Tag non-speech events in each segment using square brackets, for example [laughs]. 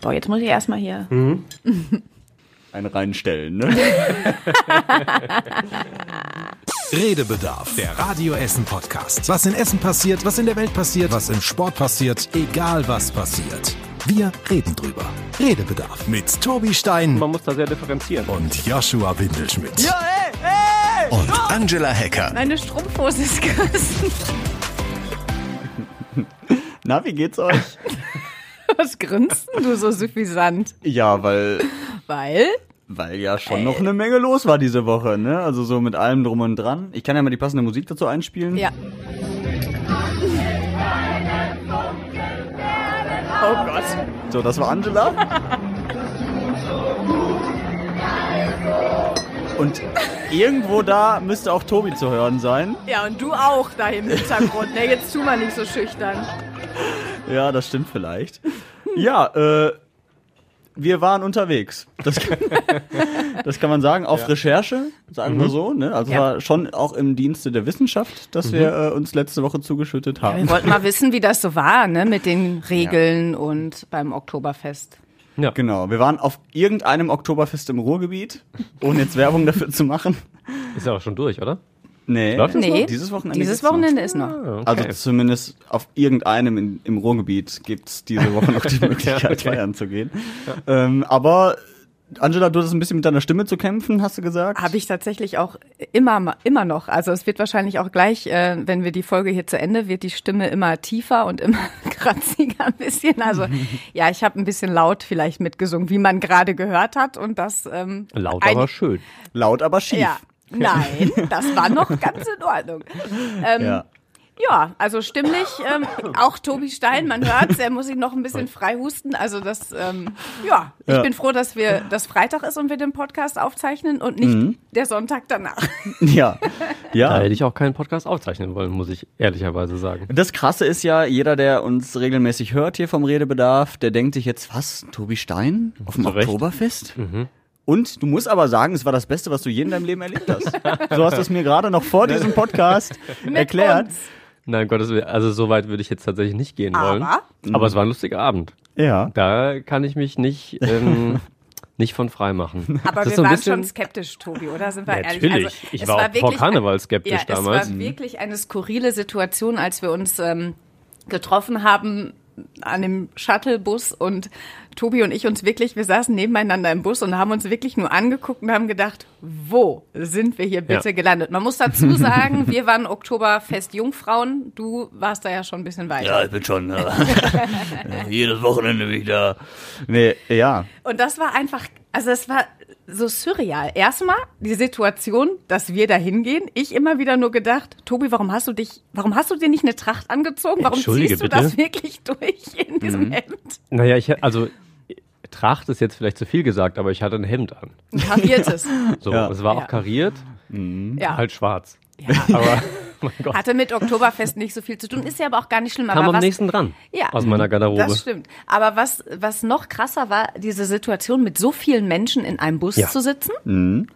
Boah, jetzt muss ich erstmal hier. [laughs] Ein reinstellen, ne? [laughs] Redebedarf, der Radio Essen Podcast. Was in Essen passiert, was in der Welt passiert, was im Sport passiert, egal was passiert. Wir reden drüber. Redebedarf mit Tobi Stein Man muss da sehr differenzieren. und Joshua Windelschmidt. Und Angela Hecker. Meine Strumpfhose ist gerissen. [laughs] Na, wie geht's euch? [laughs] Was grinst denn du so suffisant? Ja, weil, Weil? weil ja schon noch eine Menge los war diese Woche, ne? Also so mit allem drum und dran. Ich kann ja mal die passende Musik dazu einspielen. Ja. Oh Gott. So, das war Angela. [laughs] Und irgendwo da müsste auch Tobi zu hören sein. Ja, und du auch da im Hintergrund. Ne, jetzt tu mal nicht so schüchtern. Ja, das stimmt vielleicht. Ja, äh, wir waren unterwegs. Das kann, [laughs] das kann man sagen, auf Recherche, sagen wir so. Ne? Also Ja. war schon auch im Dienste der Wissenschaft, dass wir äh, uns letzte Woche zugeschüttet haben. Wir wollten mal wissen, wie das so war, ne, mit den Regeln und beim Oktoberfest. Ja. Genau, wir waren auf irgendeinem Oktoberfest im Ruhrgebiet, ohne jetzt Werbung dafür zu machen. Ist ja auch schon durch, oder? Nee, Läuft das Nee, Dieses Wochenende Dieses geht's noch. Wochenende ist noch. Ah, Also zumindest auf irgendeinem in, im Ruhrgebiet gibt's diese Woche noch die [laughs] Möglichkeit, Ja, okay. feiern zu gehen. Ähm, aber Angela, du hattest ein bisschen mit deiner Stimme zu kämpfen, hast du gesagt? Habe ich tatsächlich auch immer, immer noch. Also es wird wahrscheinlich auch gleich, äh, wenn wir die Folge hier zu Ende, wird die Stimme immer tiefer und immer [laughs] kratziger ein bisschen. Also [laughs] ja, ich habe ein bisschen laut vielleicht mitgesungen, wie man gerade gehört hat. Und das ähm, Laut, ein- aber schön. Laut, aber schief. Ja, nein, [laughs] das war noch ganz in Ordnung. Ähm, Ja. Ja, also stimmlich, ähm, auch Tobi Stein, man hört er muss sich noch ein bisschen frei husten. Also das, ähm, ja, ich Ja. bin froh, dass wir das Freitag ist und wir den Podcast aufzeichnen und nicht Mhm. der Sonntag danach. [laughs] Ja. Da ja. hätte ich auch keinen Podcast aufzeichnen wollen, muss ich ehrlicherweise sagen. Das Krasse ist ja, jeder, der uns regelmäßig hört hier vom Redebedarf, der denkt sich jetzt, was, Tobi Stein auf dem Zu Recht. Oktoberfest? Und du musst aber sagen, es war das Beste, was du je in deinem Leben erlebt hast. Du hast es mir gerade noch vor diesem Podcast [laughs] erklärt. uns. Nein, Gottes Willen, also so weit würde ich jetzt tatsächlich nicht gehen wollen. Aber? Aber es war ein lustiger Abend. Ja. Da kann ich mich nicht, ähm, [laughs] nicht von frei machen. Aber wir so waren bisschen- schon skeptisch, Tobi, oder? Sind wir Natürlich. ehrlich? Also, Ich es war auch vor Karneval skeptisch ja, damals. Es war wirklich eine skurrile Situation, als wir uns ähm, getroffen haben an dem Shuttlebus und Tobi und ich uns wirklich, wir saßen nebeneinander im Bus und haben uns wirklich nur angeguckt und haben gedacht, wo sind wir hier bitte Ja. gelandet? Man muss dazu [laughs] sagen, wir waren Oktoberfest Jungfrauen, du warst da ja schon ein bisschen weiter. Ja, ich bin schon äh, [laughs] jedes Wochenende wieder. Nee, ja. Und das war einfach, also es war so surreal. Erstmal die Situation, dass wir da hingehen. Ich immer wieder nur gedacht, Tobi, warum hast du dich, warum hast du dir nicht eine Tracht angezogen? Warum ziehst du bitte? das wirklich durch in diesem Hemd? Naja, ich, also, Tracht ist jetzt vielleicht zu viel gesagt, aber ich hatte ein Hemd an. Ein kariertes. [laughs] So, Ja. es war Ja. auch kariert, Ja. halt schwarz. ja. Aber, [laughs] mein Gott, Hatte mit Oktoberfest nicht so viel zu tun. Ist ja aber auch gar nicht schlimm. kam aber am was, nächsten dran. Ja. Aus meiner Garderobe. Das stimmt. Aber was, was noch krasser war, diese Situation mit so vielen Menschen in einem Bus Ja. zu sitzen.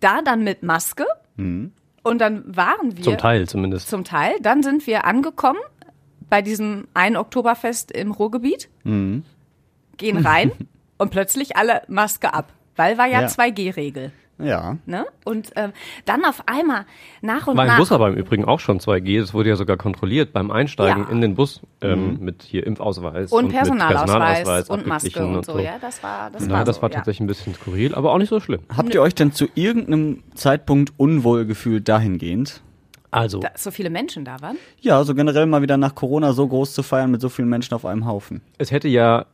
Da dann mit Maske. Und dann waren wir. Zum Teil zumindest. Zum Teil. Dann sind wir angekommen bei diesem einen Oktoberfest im Ruhrgebiet, gehen rein [laughs] und plötzlich alle Maske ab, weil war ja, Ja. 2G-Regel. Ja. Ne? Und ähm, dann auf einmal nach und War im nach. Bus aber im Übrigen auch schon 2G. Das wurde ja sogar kontrolliert beim Einsteigen Ja. in den Bus ähm, mit hier Impfausweis und mit Personalausweis und Maske abgeglichen und so, ja, das war das Na, war das so, war ja. tatsächlich ein bisschen skurril, aber auch nicht so schlimm. Habt ihr euch denn zu irgendeinem Zeitpunkt unwohl gefühlt dahingehend? Also, Da, so viele Menschen da waren. Ja, so generell mal wieder nach Corona so groß zu feiern mit so vielen Menschen auf einem Haufen. es hätte ja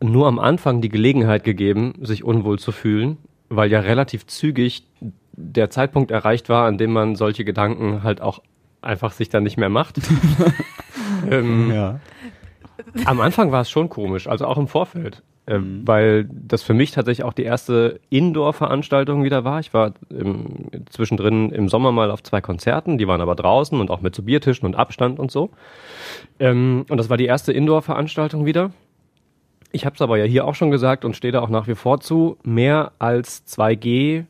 nur am Anfang die Gelegenheit gegeben, sich unwohl zu fühlen, weil ja relativ zügig der Zeitpunkt erreicht war, an dem man solche Gedanken halt auch einfach sich dann nicht mehr macht. [laughs] ähm, Ja. Am Anfang war es schon komisch, also auch im Vorfeld. Äh, Weil das für mich tatsächlich auch die erste Indoor-Veranstaltung wieder war. Ich war im, zwischendrin im Sommer mal auf zwei Konzerten, die waren aber draußen und auch mit so Biertischen und Abstand und so. Ähm, und das war die erste Indoor-Veranstaltung wieder. Ich habe es aber ja hier auch schon gesagt und stehe da auch nach wie vor zu. Mehr als 2G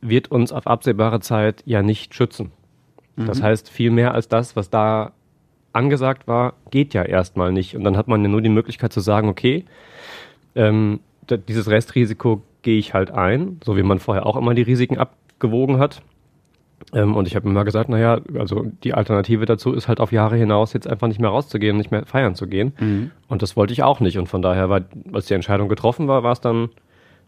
wird uns auf absehbare Zeit ja nicht schützen. Das heißt, viel mehr als das, was da angesagt war, geht ja erstmal nicht. Und dann hat man ja nur die Möglichkeit zu sagen, okay, ähm, dieses Restrisiko gehe ich halt ein, so wie man vorher auch immer die Risiken abgewogen hat. Ähm, und ich habe immer gesagt, naja, also die Alternative dazu ist halt auf Jahre hinaus jetzt einfach nicht mehr rauszugehen und nicht mehr feiern zu gehen. Und das wollte ich auch nicht. Und von daher, war, als die Entscheidung getroffen war, war es dann,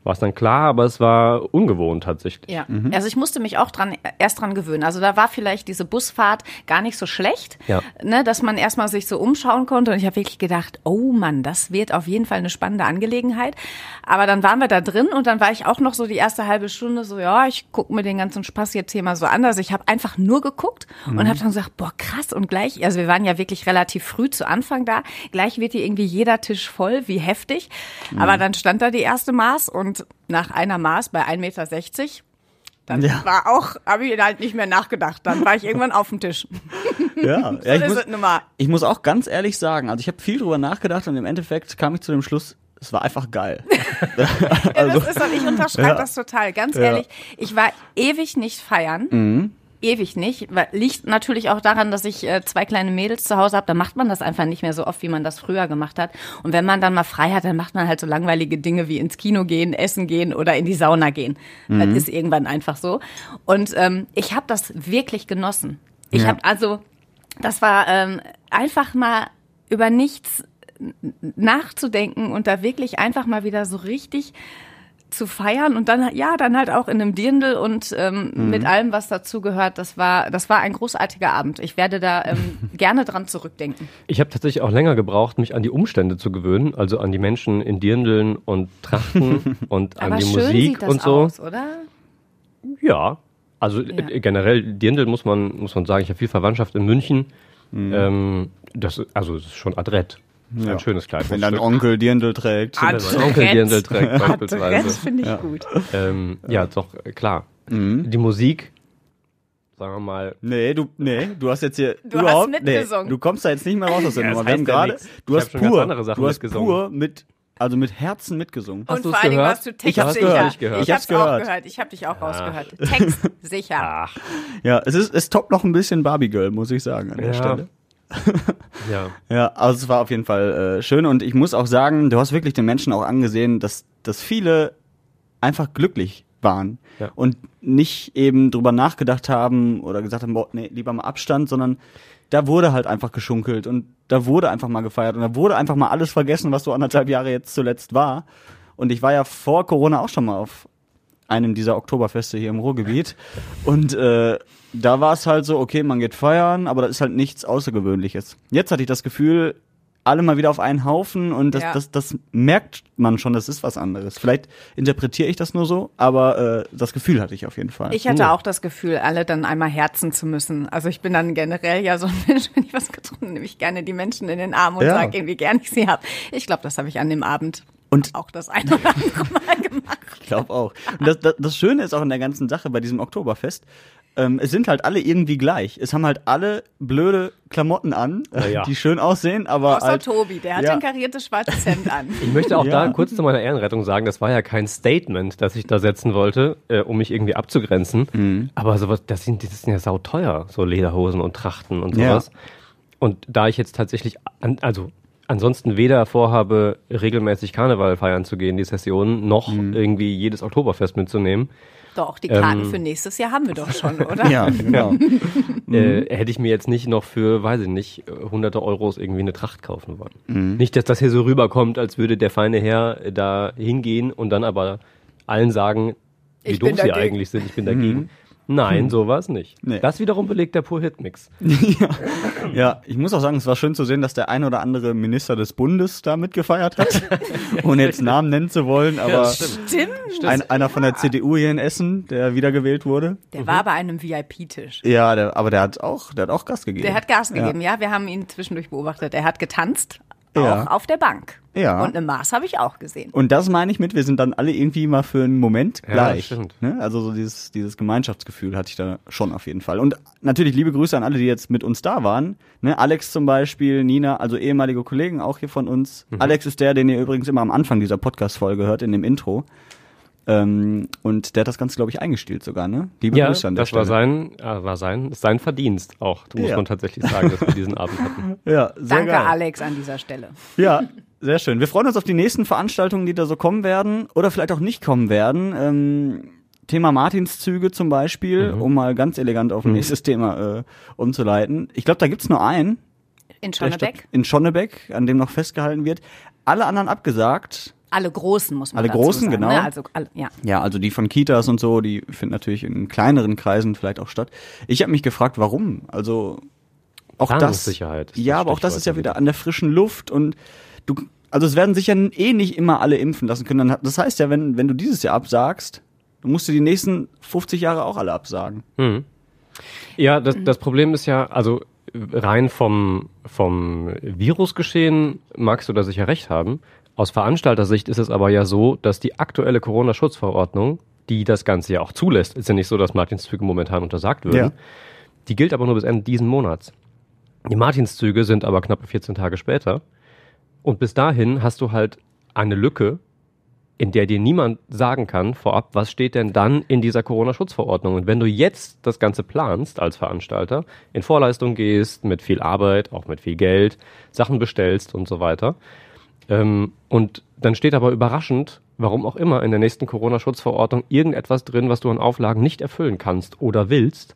war es dann klar, aber es war ungewohnt tatsächlich. Ja, also ich musste mich auch dran, erst dran gewöhnen. Also da war vielleicht diese Busfahrt gar nicht so schlecht, Ja. ne, dass man erstmal sich so umschauen konnte. Und ich habe wirklich gedacht, oh Mann, das wird auf jeden Fall eine spannende Angelegenheit. Aber dann waren wir da drin und dann war ich auch noch so die erste halbe Stunde so, ja, ich gucke mir den ganzen Spaß jetzt hier mal so an. Also ich habe einfach nur geguckt und habe dann gesagt, boah, krass. Und gleich, also wir waren ja wirklich relativ früh zu Anfang da, gleich wird hier irgendwie jeder Tisch voll, wie heftig. Aber dann stand da die erste Maß und nach einer Maß bei 1,60 Meter dann Ja. war auch, habe ich halt nicht mehr nachgedacht. Dann war ich irgendwann auf dem Tisch. [laughs] Ja, ja ich, muss, ich muss auch ganz ehrlich sagen, also ich habe viel drüber nachgedacht und im Endeffekt kam ich zu dem Schluss, es war einfach geil. [laughs] Ja, [laughs] das ist doch, ich unterschreibe Ja. das total. Ganz ehrlich, ich war ewig nicht feiern. Ewig nicht. Weil, liegt natürlich auch daran, dass ich äh, zwei kleine Mädels zu Hause habe. Da macht man das einfach nicht mehr so oft, wie man das früher gemacht hat. Und wenn man dann mal frei hat, dann macht man halt so langweilige Dinge wie ins Kino gehen, essen gehen oder in die Sauna gehen. Das ist irgendwann einfach so. Und ähm, ich habe das wirklich genossen. Ich Ja. habe also, das war ähm, einfach mal über nichts nachzudenken und da wirklich einfach mal wieder so richtig zu feiern und dann ja dann halt auch in einem Dirndl und ähm, mit allem was dazu gehört das war das war ein großartiger Abend ich werde da ähm, [laughs] gerne dran zurückdenken Ich habe tatsächlich auch länger gebraucht, mich an die Umstände zu gewöhnen, also an die Menschen in Dirndeln und Trachten [laughs] und an aber die schön Musik sieht das und so. aus oder Ja, also Ja. äh, generell Dirndl muss man muss man sagen, ich habe viel Verwandtschaft in München. Ähm, das also es ist schon adrett. Das Ja. Ein schönes Kleid. Wenn dein Onkel Dirndl trägt. Ah, Wenn Onkel Dirndl trägt beispielsweise. finde ich gut Ähm, ja, doch äh, klar. Mhm. Die Musik, sagen wir mal, Nee, du, nee, du hast jetzt hier Du hast überhaupt, mitgesungen. Nee, du kommst da jetzt nicht mehr raus aus der Ja, das Nummer. Wir haben ja gerade, du hast hab pur, andere Sachen du hast mitgesungen. pur mit, also mit Herzen mitgesungen. Hast und vor allen Dingen warst du Ich hab's textsicher gehört, ich gehört. ich Ich hab's auch gehört. ich habe dich auch rausgehört textsicher ach, Ja, es ist, es toppt noch ein bisschen Barbie Girl, muss ich sagen, an der Ja. Stelle. [laughs] ja. Ja, also es war auf jeden Fall äh, schön und ich muss auch sagen, du hast wirklich den Menschen auch angesehen, dass, dass viele einfach glücklich waren Ja. und nicht eben drüber nachgedacht haben oder gesagt haben, boah, nee, lieber mal Abstand, sondern da wurde halt einfach geschunkelt und da wurde einfach mal gefeiert und da wurde einfach mal alles vergessen, was so anderthalb Jahre jetzt zuletzt war. Und ich war ja vor Corona auch schon mal auf einem dieser Oktoberfeste hier im Ruhrgebiet. Und äh, da war es halt so, okay, man geht feiern, aber das ist halt nichts Außergewöhnliches. Jetzt hatte ich das Gefühl, alle mal wieder auf einen Haufen und das, Ja. das, das merkt man schon, das ist was anderes. Vielleicht interpretiere ich das nur so, aber äh, das Gefühl hatte ich auf jeden Fall. Ich hatte auch das Gefühl, alle dann einmal herzen zu müssen. Also ich bin dann generell ja so ein [laughs] Mensch, wenn ich was getrunken nehme ich gerne die Menschen in den Arm und Ja. sage irgendwie gern ich sie hab. Ich glaube, das habe ich an dem Abend Und- auch das eine oder andere [laughs] Mal gemacht. Ich glaube auch. Und das, das, das Schöne ist auch in der ganzen Sache bei diesem Oktoberfest, ähm, es sind halt alle irgendwie gleich. Es haben halt alle blöde Klamotten an, äh, ja. die schön aussehen, aber Außer halt, Tobi, der hat Ja. ein kariertes schwarzes Hemd an. [laughs] Ich möchte auch Ja. da kurz zu meiner Ehrenrettung sagen, das war ja kein Statement, das ich da setzen wollte, äh, um mich irgendwie abzugrenzen. Mhm. Aber sowas, das sind, das sind ja sauteuer, so Lederhosen und Trachten und Ja. sowas. Und da ich jetzt tatsächlich, an, also ansonsten weder vorhabe, regelmäßig Karneval feiern zu gehen, die Session, noch Mhm. irgendwie jedes Oktoberfest mitzunehmen, Doch, die Karten Ähm. für nächstes Jahr haben wir doch schon, [laughs] oder? ja, genau. [laughs] äh, hätte ich mir jetzt nicht noch für, weiß ich nicht, hunderte Euros irgendwie eine Tracht kaufen wollen. Mhm. Nicht, dass das hier so rüberkommt, als würde der feine Herr da hingehen und dann aber allen sagen, wie Ich doof sie dagegen. eigentlich sind, ich bin dagegen. Nein, so war es nicht. Mhm. Nee. Das wiederum belegt der Pur Hitmix. [laughs] Ja, ich muss auch sagen, es war schön zu sehen, dass der ein oder andere Minister des Bundes da mitgefeiert hat. [laughs] Ohne jetzt Namen nennen zu wollen, aber Stimmt. ein, einer von der CDU hier in Essen, der wiedergewählt wurde. Der war bei einem VIP-Tisch. Ja, der, aber der hat auch, der hat auch Gas gegeben. Der hat Gas Ja. gegeben, ja. Wir haben ihn zwischendurch beobachtet. Er hat getanzt, Ja. auch auf der Bank. Ja. Und eine Maß habe ich auch gesehen. Und das meine ich mit, wir sind dann alle irgendwie mal für einen Moment Ja, gleich. stimmt. Ne? Also so dieses, dieses Gemeinschaftsgefühl hatte ich da schon auf jeden Fall. Und natürlich liebe Grüße an alle, die jetzt mit uns da waren. Ne? Alex zum Beispiel, Nina, also ehemalige Kollegen auch hier von uns. Mhm. Alex ist der, den ihr übrigens immer am Anfang dieser Podcast-Folge hört, in dem Intro. Ähm, und der hat das Ganze, glaube ich, eingestielt sogar, ne? Liebe ja, Grüße an der das Stelle. war sein, äh, war sein, sein Verdienst auch, muss ja. man tatsächlich sagen, dass wir diesen Abend hatten. [laughs] Ja, sehr Danke, geil. Alex, an dieser Stelle. Ja, sehr schön. Wir freuen uns auf die nächsten Veranstaltungen, die da so kommen werden oder vielleicht auch nicht kommen werden. Ähm, Thema Martinszüge zum Beispiel, mhm. um mal ganz elegant auf ein mhm. nächstes Thema äh, umzuleiten. Ich glaube, da gibt's nur einen. In Schonnebeck? In Schonnebeck, an dem noch festgehalten wird. Alle anderen abgesagt. Alle großen muss man Alle großen, sagen, genau. Ne? Also, alle, ja. ja, also die von Kitas und so, die finden natürlich in kleineren Kreisen vielleicht auch statt. Ich habe mich gefragt, warum? Also auch das. Sicherheit. Ja, aber auch das ist ja wieder an der frischen Luft und du, also es werden sicher eh nicht immer alle impfen lassen können. Das heißt ja, wenn, wenn du dieses Jahr absagst, du musst dir die nächsten 50 Jahre auch alle absagen. Hm. Ja, das, das Problem ist ja, also rein vom, vom Virusgeschehen magst du da sicher recht haben. Aus Veranstaltersicht ist es aber ja so, dass die aktuelle Corona-Schutzverordnung, die das Ganze ja auch zulässt, ist ja nicht so, dass Martinszüge momentan untersagt würden, ja. die gilt aber nur bis Ende diesen Monats. Die Martinszüge sind aber knappe 14 Tage später. Und bis dahin hast du halt eine Lücke, in der dir niemand sagen kann vorab, was steht denn dann in dieser Corona-Schutzverordnung. Und wenn du jetzt das Ganze planst als Veranstalter, in Vorleistung gehst, mit viel Arbeit, auch mit viel Geld, Sachen bestellst und so weiter, ähm, und dann steht aber überraschend, warum auch immer, in der nächsten Corona-Schutzverordnung irgendetwas drin, was du an Auflagen nicht erfüllen kannst oder willst,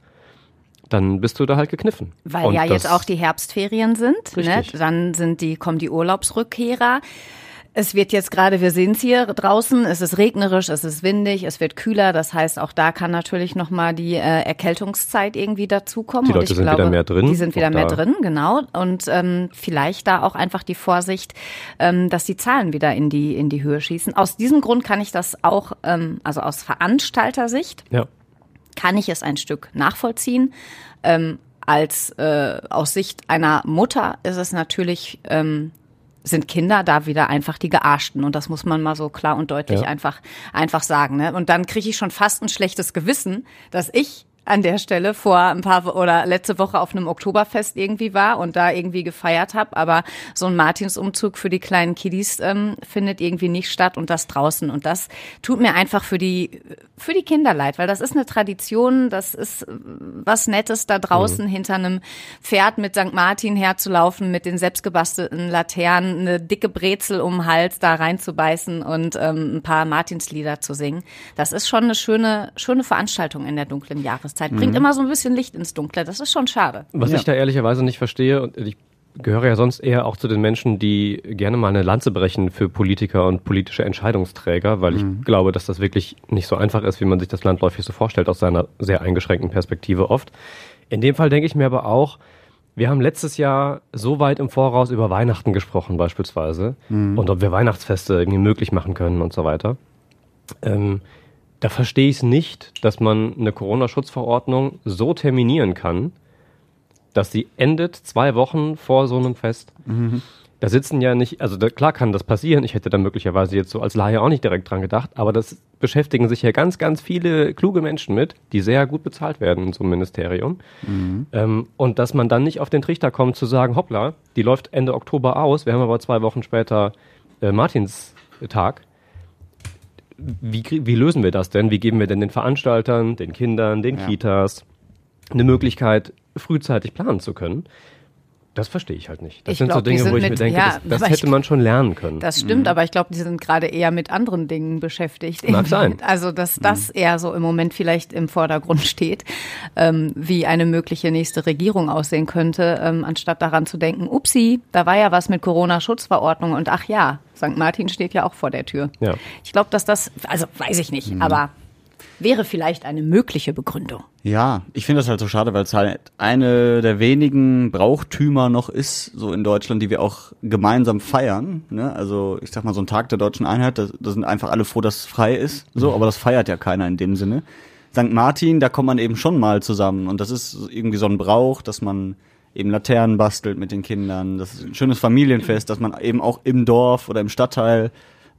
dann bist du da halt gekniffen. Weil und ja jetzt auch die Herbstferien sind, ne? dann sind die, kommen die Urlaubsrückkehrer. Es wird jetzt gerade, wir sehen es hier draußen, es ist regnerisch, es ist windig, es wird kühler. Das heißt, auch da kann natürlich nochmal die äh, Erkältungszeit irgendwie dazukommen. Die Leute sind glaube, wieder mehr drin. Die sind wieder mehr drin, genau. Und ähm, vielleicht da auch einfach die Vorsicht, ähm, dass die Zahlen wieder in die, in die Höhe schießen. Aus diesem Grund kann ich das auch, ähm, also aus Veranstaltersicht, ja. kann ich es ein Stück nachvollziehen. Ähm, als äh, aus Sicht einer Mutter ist es natürlich ähm, sind Kinder da wieder einfach die Gearschten. Und das muss man mal so klar und deutlich ja. einfach, einfach sagen. Ne? Und dann kriege ich schon fast ein schlechtes Gewissen, dass ich an der Stelle vor ein paar oder letzte Woche auf einem Oktoberfest irgendwie war und da irgendwie gefeiert habe, aber so ein Martinsumzug für die kleinen Kiddies ähm, findet irgendwie nicht statt und das draußen und das tut mir einfach für die für die Kinder leid, weil das ist eine Tradition, das ist was Nettes da draußen mhm. hinter einem Pferd mit St. Martin herzulaufen, mit den selbstgebastelten Laternen, eine dicke Brezel um den Hals da reinzubeißen und ähm, ein paar Martinslieder zu singen. Das ist schon eine schöne schöne Veranstaltung in der dunklen Jahreszeit. Jahreszeit. Bringt mhm. immer so ein bisschen Licht ins Dunkle. Das ist schon schade. Was ja. ich da ehrlicherweise nicht verstehe, und ich gehöre ja sonst eher auch zu den Menschen, die gerne mal eine Lanze brechen für Politiker und politische Entscheidungsträger, weil ich mhm. glaube, dass das wirklich nicht so einfach ist, wie man sich das landläufig so vorstellt, aus seiner sehr eingeschränkten Perspektive oft. In dem Fall denke ich mir aber auch, wir haben letztes Jahr so weit im Voraus über Weihnachten gesprochen beispielsweise mhm. und ob wir Weihnachtsfeste irgendwie möglich machen können und so weiter. Ähm, da verstehe ich es nicht, dass man eine Corona-Schutzverordnung so terminieren kann, dass sie endet zwei Wochen vor so einem Fest. Mhm. Da sitzen ja nicht, also da, klar kann das passieren. Ich hätte da möglicherweise jetzt so als Laie auch nicht direkt dran gedacht, aber das beschäftigen sich ja ganz, ganz viele kluge Menschen mit, die sehr gut bezahlt werden in so einem Ministerium. Mhm. Ähm, und dass man dann nicht auf den Trichter kommt zu sagen, hoppla, die läuft Ende Oktober aus, wir haben aber zwei Wochen später äh, Martinstag wie, wie lösen wir das denn? Wie geben wir denn den Veranstaltern, den Kindern, den ja. Kitas eine Möglichkeit, frühzeitig planen zu können? Das verstehe ich halt nicht. Das ich sind glaub, so Dinge, wo ich mit, mir denke, ja, das, das hätte man schon lernen können. Das stimmt, mhm. aber ich glaube, die sind gerade eher mit anderen Dingen beschäftigt. Mag sein. Also, dass das mhm. eher so im Moment vielleicht im Vordergrund [laughs] steht, ähm, wie eine mögliche nächste Regierung aussehen könnte, ähm, anstatt daran zu denken, upsi, da war ja was mit Corona-Schutzverordnung und ach ja, St. Martin steht ja auch vor der Tür. Ja. Ich glaube, dass das, also weiß ich nicht, mhm. aber wäre vielleicht eine mögliche Begründung. Ja, ich finde das halt so schade, weil es halt eine der wenigen Brauchtümer noch ist, so in Deutschland, die wir auch gemeinsam feiern. Ne? Also ich sag mal, so ein Tag der deutschen Einheit, da, da sind einfach alle froh, dass es frei ist. So, aber das feiert ja keiner in dem Sinne. St. Martin, da kommt man eben schon mal zusammen und das ist irgendwie so ein Brauch, dass man eben Laternen bastelt mit den Kindern. Das ist ein schönes Familienfest, dass man eben auch im Dorf oder im Stadtteil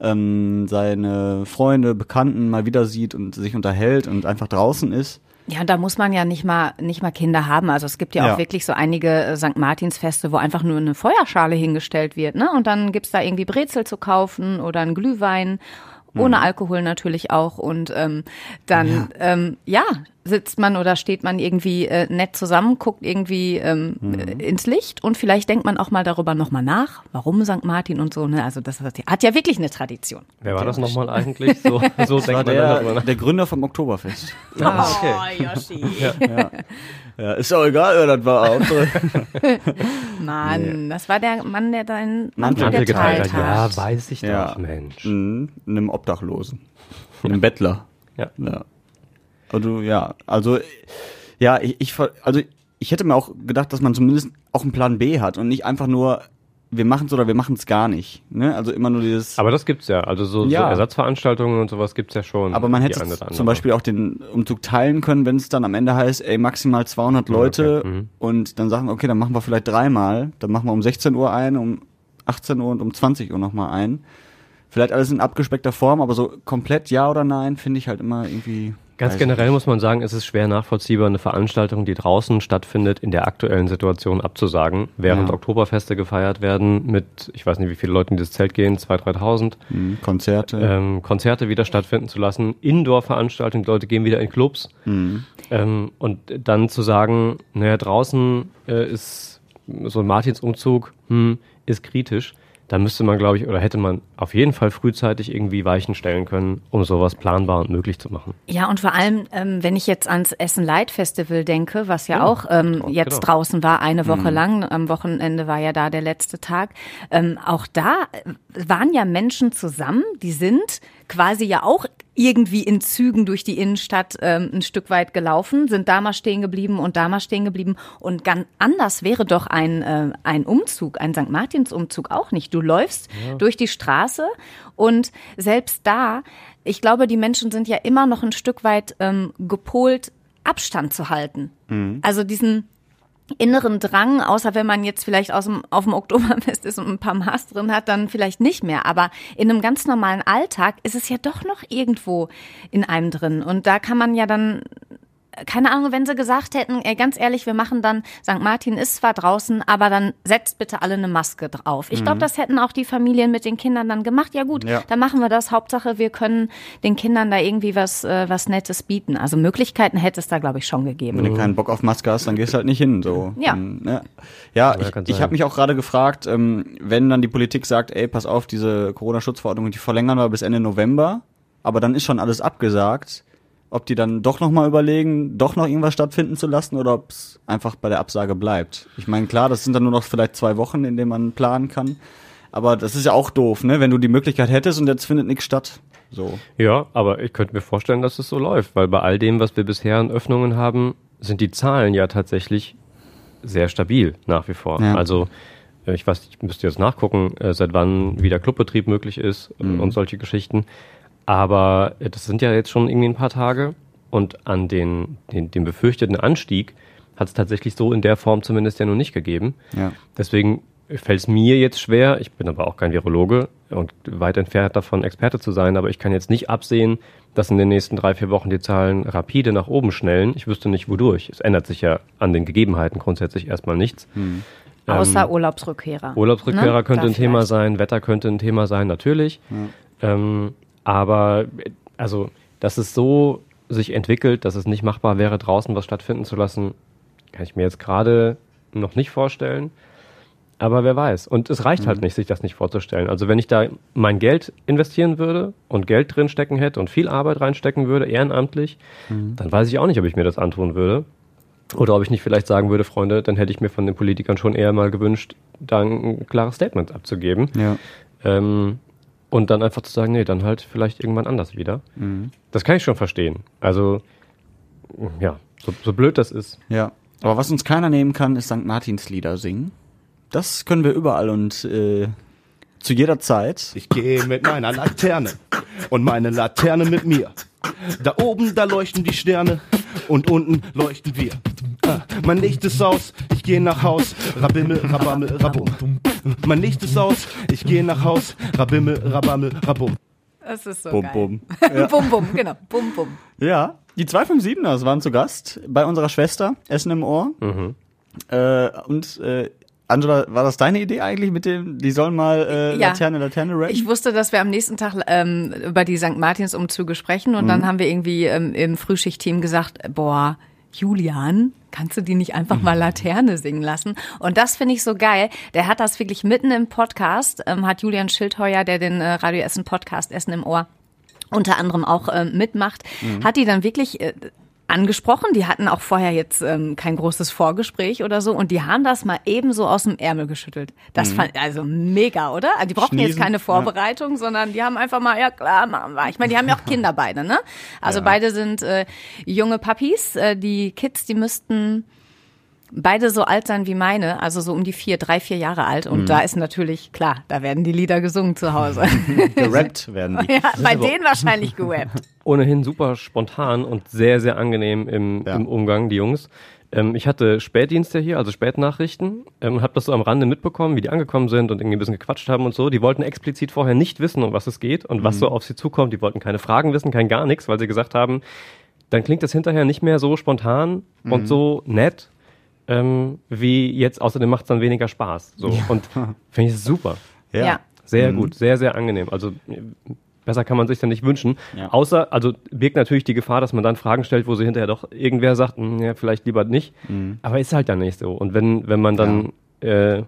ähm, seine Freunde, Bekannten mal wieder sieht und sich unterhält und einfach draußen ist. Ja, und da muss man ja nicht mal nicht mal Kinder haben. Also es gibt ja, ja. auch wirklich so einige äh, St. Martinsfeste, wo einfach nur eine Feuerschale hingestellt wird, ne? Und dann gibt's da irgendwie Brezel zu kaufen oder einen Glühwein ohne Alkohol natürlich auch. Und ähm, dann, ja. Ähm, ja, sitzt man oder steht man irgendwie äh, nett zusammen, guckt irgendwie ähm, mhm. ins Licht und vielleicht denkt man auch mal darüber nochmal nach, warum St. Martin und so. Ne? Also das hat ja wirklich eine Tradition. Wer war das nochmal eigentlich? So, [laughs] so denkt man der, der Gründer vom Oktoberfest. Ah, okay. Oh, Yoshi. Ja. Ja. Ja. ist auch egal, wer das war. [laughs] Mann, nee. das war der Mann, der deinen Mantel, Mantel geteilt hat. Ja, weiß ich ja. doch, Mensch. Mhm. Einem Obdachlosen. Einem Bettler. Ja. ja. Also, ja, also, ja, ich, ich, also, ich hätte mir auch gedacht, dass man zumindest auch einen Plan B hat und nicht einfach nur, wir machen es oder wir machen es gar nicht. Ne? Also immer nur dieses. Aber das gibt's ja. Also so, ja. so Ersatzveranstaltungen und sowas gibt's ja schon. Aber man hätte zum Beispiel auch den Umzug teilen können, wenn es dann am Ende heißt, ey, maximal 200 Leute okay. mhm. und dann sagen, okay, dann machen wir vielleicht dreimal. Dann machen wir um 16 Uhr ein, um 18 Uhr und um 20 Uhr nochmal ein. Vielleicht alles in abgespeckter Form, aber so komplett ja oder nein finde ich halt immer irgendwie. Ganz generell muss man sagen, es ist schwer nachvollziehbar, eine Veranstaltung, die draußen stattfindet, in der aktuellen Situation abzusagen, während ja. Oktoberfeste gefeiert werden mit, ich weiß nicht, wie viele Leute in dieses Zelt gehen, 2.000, 3.000. Mhm, Konzerte. Ähm, Konzerte wieder stattfinden zu lassen, Indoor-Veranstaltungen, Leute gehen wieder in Clubs. Mhm. Ähm, und dann zu sagen, naja, draußen äh, ist so ein Martinsumzug, hm, ist kritisch da müsste man, glaube ich, oder hätte man auf jeden Fall frühzeitig irgendwie Weichen stellen können, um sowas planbar und möglich zu machen. Ja, und vor allem, ähm, wenn ich jetzt ans Essen Light Festival denke, was ja, ja auch ähm, genau. jetzt genau. draußen war, eine Woche mhm. lang, am Wochenende war ja da der letzte Tag, ähm, auch da waren ja Menschen zusammen, die sind quasi ja auch irgendwie in Zügen durch die Innenstadt ähm, ein Stück weit gelaufen, sind da mal stehen geblieben und da mal stehen geblieben. Und ganz anders wäre doch ein, äh, ein Umzug, ein St. Martins-Umzug auch nicht. Du läufst ja. durch die Straße und selbst da, ich glaube, die Menschen sind ja immer noch ein Stück weit ähm, gepolt, Abstand zu halten. Mhm. Also diesen inneren Drang, außer wenn man jetzt vielleicht aus dem, auf dem Oktoberfest ist und ein paar Maß drin hat, dann vielleicht nicht mehr. Aber in einem ganz normalen Alltag ist es ja doch noch irgendwo in einem drin. Und da kann man ja dann keine Ahnung, wenn sie gesagt hätten, ey, ganz ehrlich, wir machen dann, St. Martin ist zwar draußen, aber dann setzt bitte alle eine Maske drauf. Ich glaube, mhm. das hätten auch die Familien mit den Kindern dann gemacht. Ja gut, ja. dann machen wir das. Hauptsache, wir können den Kindern da irgendwie was, äh, was Nettes bieten. Also Möglichkeiten hätte es da, glaube ich, schon gegeben. Wenn du keinen Bock auf Maske hast, dann gehst du halt nicht hin. So. Ja. Ähm, ne? Ja, ich, ich habe mich auch gerade gefragt, ähm, wenn dann die Politik sagt, ey, pass auf, diese Corona-Schutzverordnung, die verlängern wir bis Ende November, aber dann ist schon alles abgesagt ob die dann doch nochmal überlegen, doch noch irgendwas stattfinden zu lassen oder ob es einfach bei der Absage bleibt. Ich meine, klar, das sind dann nur noch vielleicht zwei Wochen, in denen man planen kann. Aber das ist ja auch doof, ne? Wenn du die Möglichkeit hättest und jetzt findet nichts statt. So. Ja, aber ich könnte mir vorstellen, dass es so läuft, weil bei all dem, was wir bisher an Öffnungen haben, sind die Zahlen ja tatsächlich sehr stabil nach wie vor. Ja. Also äh, ich weiß, ich müsste jetzt nachgucken, äh, seit wann wieder Clubbetrieb möglich ist mhm. und solche Geschichten. Aber äh, das sind ja jetzt schon irgendwie ein paar Tage und an den, den, den befürchteten Anstieg hat es tatsächlich so in der Form zumindest ja noch nicht gegeben. Ja. Deswegen fällt es mir jetzt schwer, ich bin aber auch kein Virologe und weit entfernt davon, Experte zu sein, aber ich kann jetzt nicht absehen, dass in den nächsten drei, vier Wochen die Zahlen rapide nach oben schnellen. Ich wüsste nicht, wodurch. Es ändert sich ja an den Gegebenheiten grundsätzlich erstmal nichts. Hm. Außer ähm, Urlaubsrückkehrer. Urlaubsrückkehrer ne? könnte da ein Thema sein, Wetter könnte ein Thema sein, natürlich. Ja. Ähm, aber also, dass es so sich entwickelt, dass es nicht machbar wäre, draußen was stattfinden zu lassen, kann ich mir jetzt gerade noch nicht vorstellen. Aber wer weiß. Und es reicht halt mhm. halt nicht, sich das nicht vorzustellen. Also wenn ich da mein Geld investieren würde und Geld drin stecken hätte und viel Arbeit reinstecken würde, ehrenamtlich, mhm. dann weiß ich auch nicht, ob ich mir das antun würde. Oder ob ich nicht vielleicht sagen würde, Freunde, dann hätte ich mir von den Politikern schon eher mal gewünscht, da ein klares Statement abzugeben. Ja. Ähm, und dann einfach zu sagen, nee, dann halt vielleicht irgendwann anders wieder. Mhm. Das kann ich schon verstehen. Also, ja, so, so blöd das ist. Ja. Aber was uns keiner nehmen kann, ist St. Martins Lieder singen. Das können wir überall und äh, zu jeder Zeit. Ich gehe mit meiner Laterne und meine Laterne mit mir. Da oben, da leuchten die Sterne und unten leuchten wir. Ah, mein Licht ist aus, ich gehe nach Haus, rabimmel, rabammel, rabum. Mein Licht ist aus, ich gehe nach Haus, rabimmel, rabammel, rabum. Das ist so bum, geil. Bum. [laughs] Ja. bum, bum, genau. Bum, bum. Ja, die 257ers waren zu Gast bei unserer Schwester, Essen im Ohr. Mhm. Äh, und äh, Angela, war das deine Idee eigentlich mit dem, die sollen mal äh, Ja. Laterne, Laterne rappen? Ich wusste, dass wir am nächsten Tag ähm, über die St. Martins-Umzüge sprechen und dann haben wir irgendwie ähm, im Frühschichtteam gesagt, boah, Julian, kannst du die nicht einfach mal Laterne singen lassen? Und das finde ich so geil. Der hat das wirklich mitten im Podcast, ähm, hat Julian Schildheuer, der den äh, Radio Essen Podcast Essen im Ohr unter anderem auch ähm, mitmacht, hat die dann wirklich äh, angesprochen. Die hatten auch vorher jetzt ähm, kein großes Vorgespräch oder so und die haben das mal ebenso aus dem Ärmel geschüttelt. Das fand also mega, oder? Also die brauchten jetzt keine ja. Vorbereitung, sondern die haben einfach mal, ja klar, machen wir. Ich meine, die haben ja auch [laughs] Kinder beide, ne? Also beide sind äh, junge Puppies. Äh, die Kids, die müssten beide so alt sein wie meine, also so um die vier, drei, vier Jahre alt. Und da ist natürlich, klar, da werden die Lieder gesungen zu Hause. [laughs] Gerappt werden die. [laughs] ja, bei denen wahrscheinlich gerappt. [laughs] ohnehin super spontan und sehr, sehr angenehm im, Ja. im Umgang, die Jungs. Ähm, ich hatte Spätdienste hier, also Spätnachrichten, ähm, habe das so am Rande mitbekommen, wie die angekommen sind und irgendwie ein bisschen gequatscht haben und so. Die wollten explizit vorher nicht wissen, um was es geht und was so auf sie zukommt. Die wollten keine Fragen wissen, kein gar nichts, weil sie gesagt haben, dann klingt das hinterher nicht mehr so spontan und so nett, ähm, wie jetzt. Außerdem macht es dann weniger Spaß. So. Und finde ich super. Ja. Ja. Sehr gut, sehr, sehr angenehm. Also besser kann man sich dann nicht wünschen. Ja. Außer, also birgt natürlich die Gefahr, dass man dann Fragen stellt, wo sie hinterher doch irgendwer sagt, "Hm, ja, vielleicht lieber nicht. Aber ist halt dann nicht so. Und wenn, wenn man dann äh,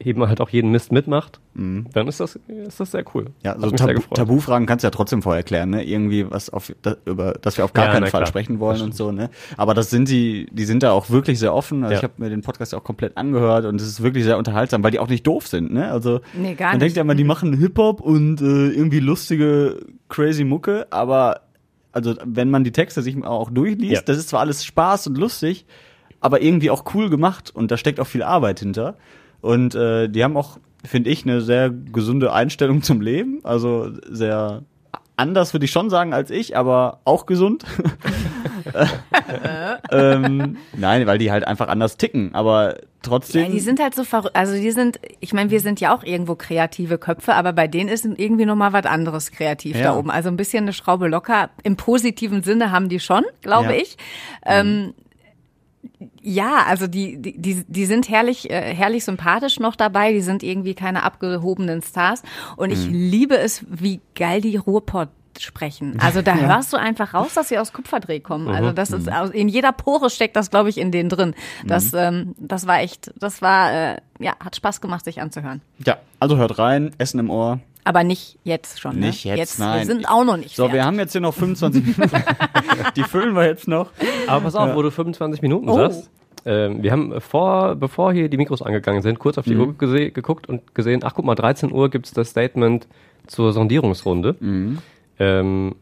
eben halt auch jeden Mist mitmacht, dann ist das, ist das sehr cool. Ja, so Tabu, gefreut. Tabufragen kannst du ja trotzdem vorher klären, ne? Irgendwie was auf, da, über, dass wir auf gar Ja, keinen Fall klar. sprechen wollen und so, ne? Aber das sind die, die sind da auch wirklich sehr offen. Also Ja. ich habe mir den Podcast auch komplett angehört und es ist wirklich sehr unterhaltsam, weil die auch nicht doof sind, ne? Also Nee, gar man nicht. denkt ja immer, die machen Hip-Hop und äh, irgendwie lustige, crazy Mucke, aber also wenn man die Texte sich auch durchliest, Ja. das ist zwar alles Spaß und lustig, aber irgendwie auch cool gemacht und da steckt auch viel Arbeit hinter. Und äh, die haben auch, finde ich, eine sehr gesunde Einstellung zum Leben. Also sehr anders würde ich schon sagen als ich, aber auch gesund. [laughs] ähm, nein, weil die halt einfach anders ticken, aber trotzdem. Ja, die sind halt so verrückt. Also die sind, ich meine, wir sind ja auch irgendwo kreative Köpfe, aber bei denen ist irgendwie noch mal was anderes kreativ Ja. da oben. Also ein bisschen eine Schraube locker. Im positiven Sinne haben die schon, glaube Ja. ich. Ähm, ja, also die, die, die, die sind herrlich, äh, herrlich sympathisch noch dabei. Die sind irgendwie keine abgehobenen Stars. Und ich liebe es, wie geil die Ruhrpott sprechen. Also da [laughs] hörst du einfach raus, dass sie aus Kupferdreh kommen. Also das ist aus- in jeder Pore steckt das, glaube ich, in denen drin. Das, ähm, das war echt, das war, äh, ja, hat Spaß gemacht, sich anzuhören. ja, also hört rein, Essen im Ohr. Aber nicht jetzt schon. Nicht ne? jetzt, nein. Wir sind auch noch nicht So, wir fertig. haben jetzt hier noch 25 Minuten. [laughs] die füllen wir jetzt noch. Aber pass auf, wo du 25 Minuten Oh. sagst. Ähm, wir haben vor, bevor hier die Mikros angegangen sind, kurz auf die Uhr gese geguckt und gesehen, ach guck mal, 13 Uhr gibt's das Statement zur Sondierungsrunde. Ähm,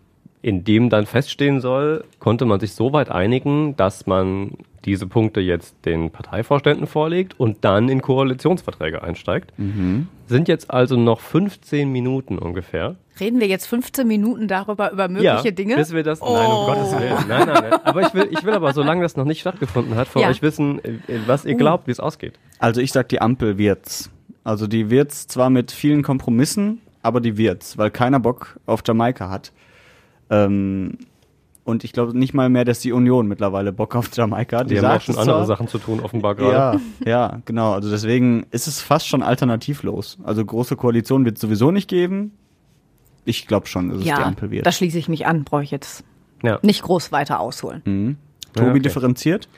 in dem dann feststehen soll, konnte man sich so weit einigen, dass man diese Punkte jetzt den Parteivorständen vorlegt und dann in Koalitionsverträge einsteigt. Sind jetzt also noch 15 Minuten ungefähr. Reden wir jetzt 15 Minuten darüber, über mögliche Dinge? Bis wir das, nein, um Oh. Gottes Willen. Nein, nein, nein. Aber ich will, ich will aber, solange das noch nicht stattgefunden hat, von Ja. euch wissen, äh, was ihr glaubt, wie es ausgeht. Also ich sag, die Ampel wird's. Also die wird's zwar mit vielen Kompromissen, aber die wird's, weil keiner Bock auf Jamaika hat. Ähm, und ich glaube nicht mal mehr, dass die Union mittlerweile Bock auf Jamaika hat. Die, haben auch schon andere zwar, Sachen zu tun, offenbar gerade. Ja, ja, genau. Also deswegen ist es fast schon alternativlos. Also große Koalition wird es sowieso nicht geben. Ich glaube schon, dass es die ja, Ampel wird. da schließe ich mich an, brauche ich jetzt Ja. nicht groß weiter ausholen. Mhm. Tobi Ja, okay. differenziert.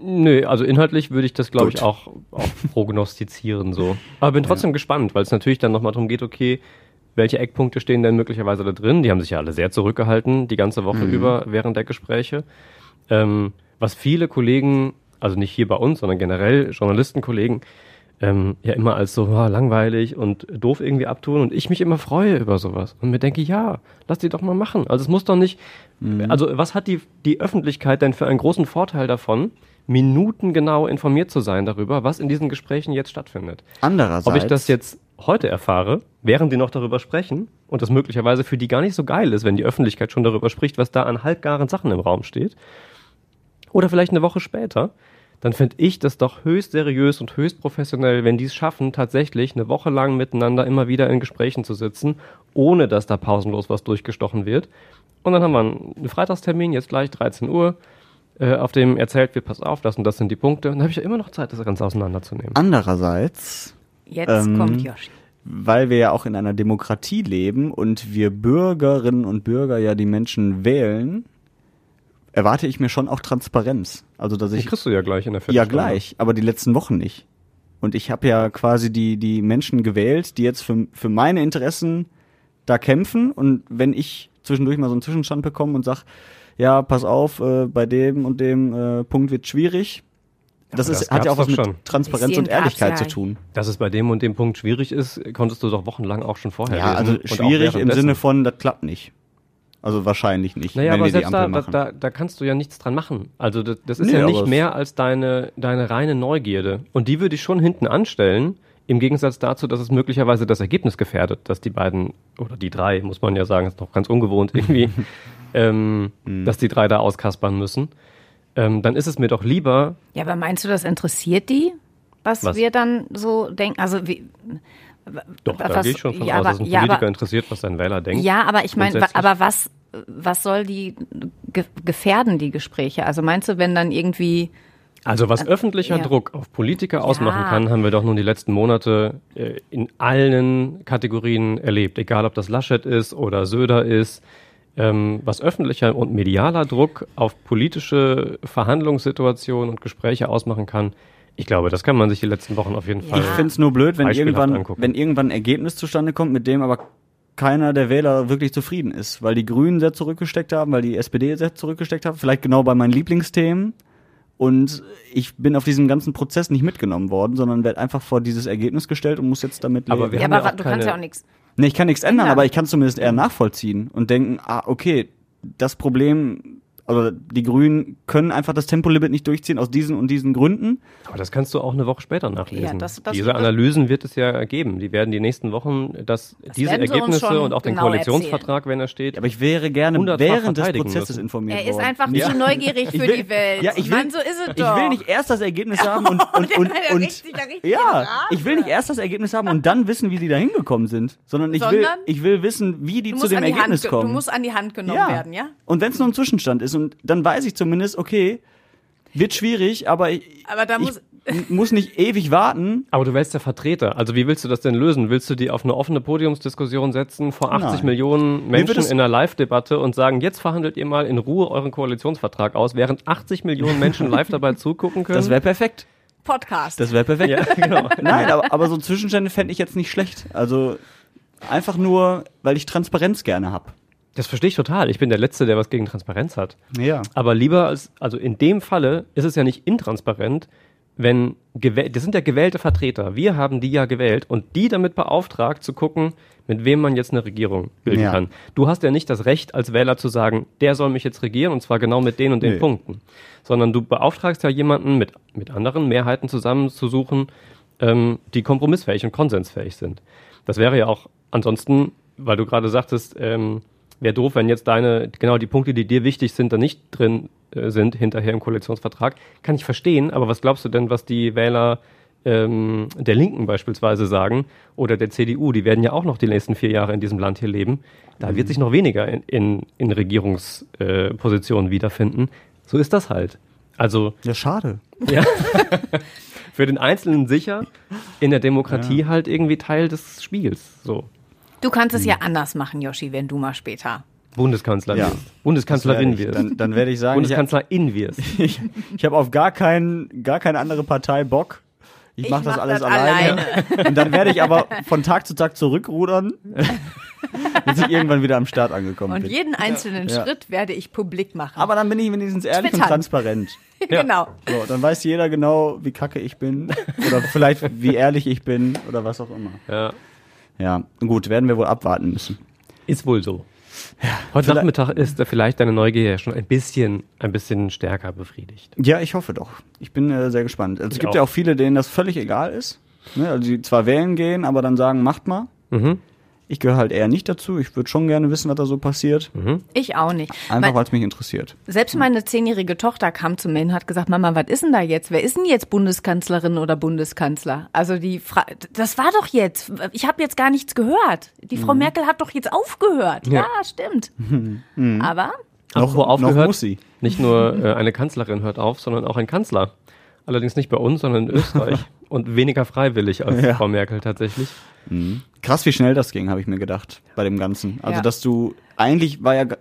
Nö, also inhaltlich würde ich das, glaube ich, auch, auch prognostizieren so. Aber bin trotzdem gespannt, weil es natürlich dann nochmal darum geht, okay, welche Eckpunkte stehen denn möglicherweise da drin? Die haben sich ja alle sehr zurückgehalten, die ganze Woche über während der Gespräche. Ähm, was viele Kollegen, also nicht hier bei uns, sondern generell Journalistenkollegen, ähm, ja immer als so ah, langweilig und doof irgendwie abtun und ich mich immer freue über sowas und mir denke, ja, lass die doch mal machen. Also es muss doch nicht, also was hat die, die Öffentlichkeit denn für einen großen Vorteil davon, minutengenau informiert zu sein darüber, was in diesen Gesprächen jetzt stattfindet? Andererseits. Ob ich das jetzt heute erfahre, während die noch darüber sprechen und das möglicherweise für die gar nicht so geil ist, wenn die Öffentlichkeit schon darüber spricht, was da an halbgaren Sachen im Raum steht, oder vielleicht eine Woche später, dann finde ich das doch höchst seriös und höchst professionell, wenn die es schaffen, tatsächlich eine Woche lang miteinander immer wieder in Gesprächen zu sitzen, ohne dass da pausenlos was durchgestochen wird. Und dann haben wir einen Freitagstermin, jetzt gleich 13 Uhr. äh, auf dem erzählt wird, pass auf, das und das sind die Punkte. Und dann habe ich ja immer noch Zeit, das Ganze auseinanderzunehmen. Andererseits, Jetzt Ähm, kommt Yoshi. weil wir ja auch in einer Demokratie leben und wir Bürgerinnen und Bürger ja die Menschen wählen, erwarte ich mir schon auch Transparenz. Also dass Die ich kriegst du ja gleich in der ja gleich, aber die letzten Wochen nicht. Und ich habe ja quasi die die Menschen gewählt, die jetzt für für meine Interessen da kämpfen. Und wenn ich zwischendurch mal so einen Zwischenstand bekomme und sag, ja, pass auf, äh, bei dem und dem äh, Punkt wird schwierig. Das, ist, das hat ja auch was doch mit schon. Transparenz und Ehrlichkeit zu tun. Dass es bei dem und dem Punkt schwierig ist, konntest du doch wochenlang auch schon vorher Ja, lesen. also schwierig im. Sinne von, das klappt nicht. Also wahrscheinlich nicht, Naja, wenn aber wir die selbst Ampel da, da, machen. da, da kannst du ja nichts dran machen. Also das, das ist Nee, ja nicht mehr als deine, deine reine Neugierde. Und die würde ich schon hinten anstellen, im Gegensatz dazu, dass es möglicherweise das Ergebnis gefährdet, dass die beiden, oder die drei, muss man ja sagen, ist noch ganz ungewohnt irgendwie, [laughs] ähm, Mhm. dass die drei da auskaspern müssen. Ähm, dann ist es mir doch lieber, Ja, aber meinst du, das interessiert die, was, Was? wir dann so denken? Also wie, doch, da Was- gehe ich schon von ja, aus, aber- dass ein ja, Politiker aber- interessiert, was sein Wähler denkt. ja, aber ich meine, aber was, was soll die ge gefährden, die Gespräche? Also meinst du, wenn dann irgendwie, Also was öffentlicher ja. Druck auf Politiker ausmachen kann, haben wir doch nun die letzten Monate äh, in allen Kategorien erlebt. Egal, ob das Laschet ist oder Söder ist. Ähm, was öffentlicher und medialer Druck auf politische Verhandlungssituationen und Gespräche ausmachen kann, ich glaube, das kann man sich die letzten Wochen auf jeden Fall. Ich finde es nur blöd, wenn irgendwann, angucken. wenn irgendwann ein Ergebnis zustande kommt, mit dem aber keiner der Wähler wirklich zufrieden ist, weil die Grünen sehr zurückgesteckt haben, weil die SPD sehr zurückgesteckt haben, vielleicht genau bei meinen Lieblingsthemen. Und ich bin auf diesem ganzen Prozess nicht mitgenommen worden, sondern werde einfach vor dieses Ergebnis gestellt und muss jetzt damit leben. Aber wir ja, haben aber ja auch du kannst keine- ja auch nichts. Nee, ich kann nichts ändern, Ändern. aber ich kann zumindest eher nachvollziehen und denken, ah, okay, das Problem, also die Grünen können einfach das Tempolimit nicht durchziehen aus diesen und diesen Gründen. Aber das kannst du auch eine Woche später nachlesen. Ja, das- das- diese das- Analysen wird es ja geben. Die werden die nächsten Wochen das, diese sie uns Ergebnisse und auch den genau Koalitionsvertrag, wenn er steht, Aber ich wäre gerne während des Prozesses müssen. informiert Er ist worden. einfach Ja. zu neugierig für Ich will- die Welt. Ja, ich will, Mann, so ist es ich doch. will nicht erst das Ergebnis [laughs] haben und, und, und, Ja, und richtig, ja, ich will nicht erst das Ergebnis haben und dann wissen, wie die da hingekommen sind, sondern ich will, Sondern? ich will wissen, wie die zu dem die Hand, Ergebnis ge- kommen. du musst an die Hand genommen ja. werden, ja? Und wenn es nur ein Zwischenstand ist und dann weiß ich zumindest, okay, wird schwierig, aber ich, Aber da ich muss- muss nicht ewig warten. Aber du wählst ja Vertreter. Also wie willst du das denn lösen? Willst du die auf eine offene Podiumsdiskussion setzen vor 80 Nein. Millionen Menschen in einer Live-Debatte und sagen, jetzt verhandelt ihr mal in Ruhe euren Koalitionsvertrag aus, während 80 Millionen [laughs] Menschen live dabei zugucken können? Das wäre perfekt. Podcast. Das wäre perfekt. ja, genau. [laughs] Nein, aber, aber so Zwischenstände fände ich jetzt nicht schlecht. Also einfach nur, weil ich Transparenz gerne hab. Das verstehe ich total. Ich bin der Letzte, der was gegen Transparenz hat. Ja. Aber lieber als, also in dem Falle ist es ja nicht intransparent, wenn gewäh- das sind ja gewählte Vertreter. Wir haben die ja gewählt und die damit beauftragt zu gucken, mit wem man jetzt eine Regierung bilden Ja. kann. Du hast ja nicht das Recht als Wähler zu sagen, der soll mich jetzt regieren und zwar genau mit den und den Nee. Punkten, sondern du beauftragst ja jemanden mit mit anderen Mehrheiten zusammenzusuchen, ähm, die kompromissfähig und konsensfähig sind. Das wäre ja auch ansonsten, weil du gerade sagtest, ähm, wäre doof, wenn jetzt deine, genau die Punkte, die dir wichtig sind, da nicht drin äh, sind, hinterher im Koalitionsvertrag. Kann ich verstehen, aber was glaubst du denn, was die Wähler ähm, der Linken beispielsweise sagen oder der CDU, die werden ja auch noch die nächsten vier Jahre in diesem Land hier leben. Da wird sich noch weniger in, in, in Regierungspositionen äh, wiederfinden. So ist das halt. Also Ja, schade. [laughs] ja. Für den Einzelnen sicher, in der Demokratie halt irgendwie Teil des Spiels. So. Du kannst es ja anders machen, Yoshi, wenn du mal später. Bundeskanzler Ja. wirst. Bundeskanzlerin Das ich. wirst. Dann, dann werde ich sagen, ich, Bundeskanzlerin wirst. [laughs] ich, ich habe auf gar, kein, gar keine andere Partei Bock. Ich, Ich mache das mach alles das alleine. Und dann werde ich aber von Tag zu Tag zurückrudern, [laughs] bis ich irgendwann wieder am Start angekommen Und bin. jeden einzelnen Ja. Schritt werde ich publik machen. Aber dann bin ich wenigstens ehrlich und Twittern. transparent. Ja. [laughs] genau. So, dann weiß jeder genau, wie kacke ich bin. Oder vielleicht, wie ehrlich ich bin. Oder was auch immer. Ja. Ja, gut, werden wir wohl abwarten müssen. Ist wohl so. Heute vielleicht- Nachmittag ist vielleicht deine Neugier ja schon ein bisschen, ein bisschen stärker befriedigt. Ja, ich hoffe doch. Ich bin äh, sehr gespannt. Also, es Ich gibt auch. ja auch viele, denen das völlig egal ist. Ne? Also die zwar wählen gehen, aber dann sagen, macht mal. Mhm. Ich gehöre halt eher nicht dazu. Ich würde schon gerne wissen, was da so passiert. Ich auch nicht. Einfach, weil es mich interessiert. selbst meine zehnjährige Tochter kam zu mir und hat gesagt, Mama, was ist denn da jetzt? Wer ist denn jetzt Bundeskanzlerin oder Bundeskanzler? Also die Fra das war doch jetzt. Ich habe jetzt gar nichts gehört. Die Frau Merkel hat doch jetzt aufgehört. Ja, Ja. stimmt. [laughs] Aber Apropos noch aufgehört, muss sie. nicht nur äh, eine Kanzlerin hört auf, sondern auch ein Kanzler. Allerdings nicht bei uns, sondern in Österreich. [laughs] Und weniger freiwillig als Ja. Frau Merkel tatsächlich. Krass, wie schnell das ging, habe ich mir gedacht, bei dem Ganzen. Also, Ja. dass du, eigentlich war ja ge-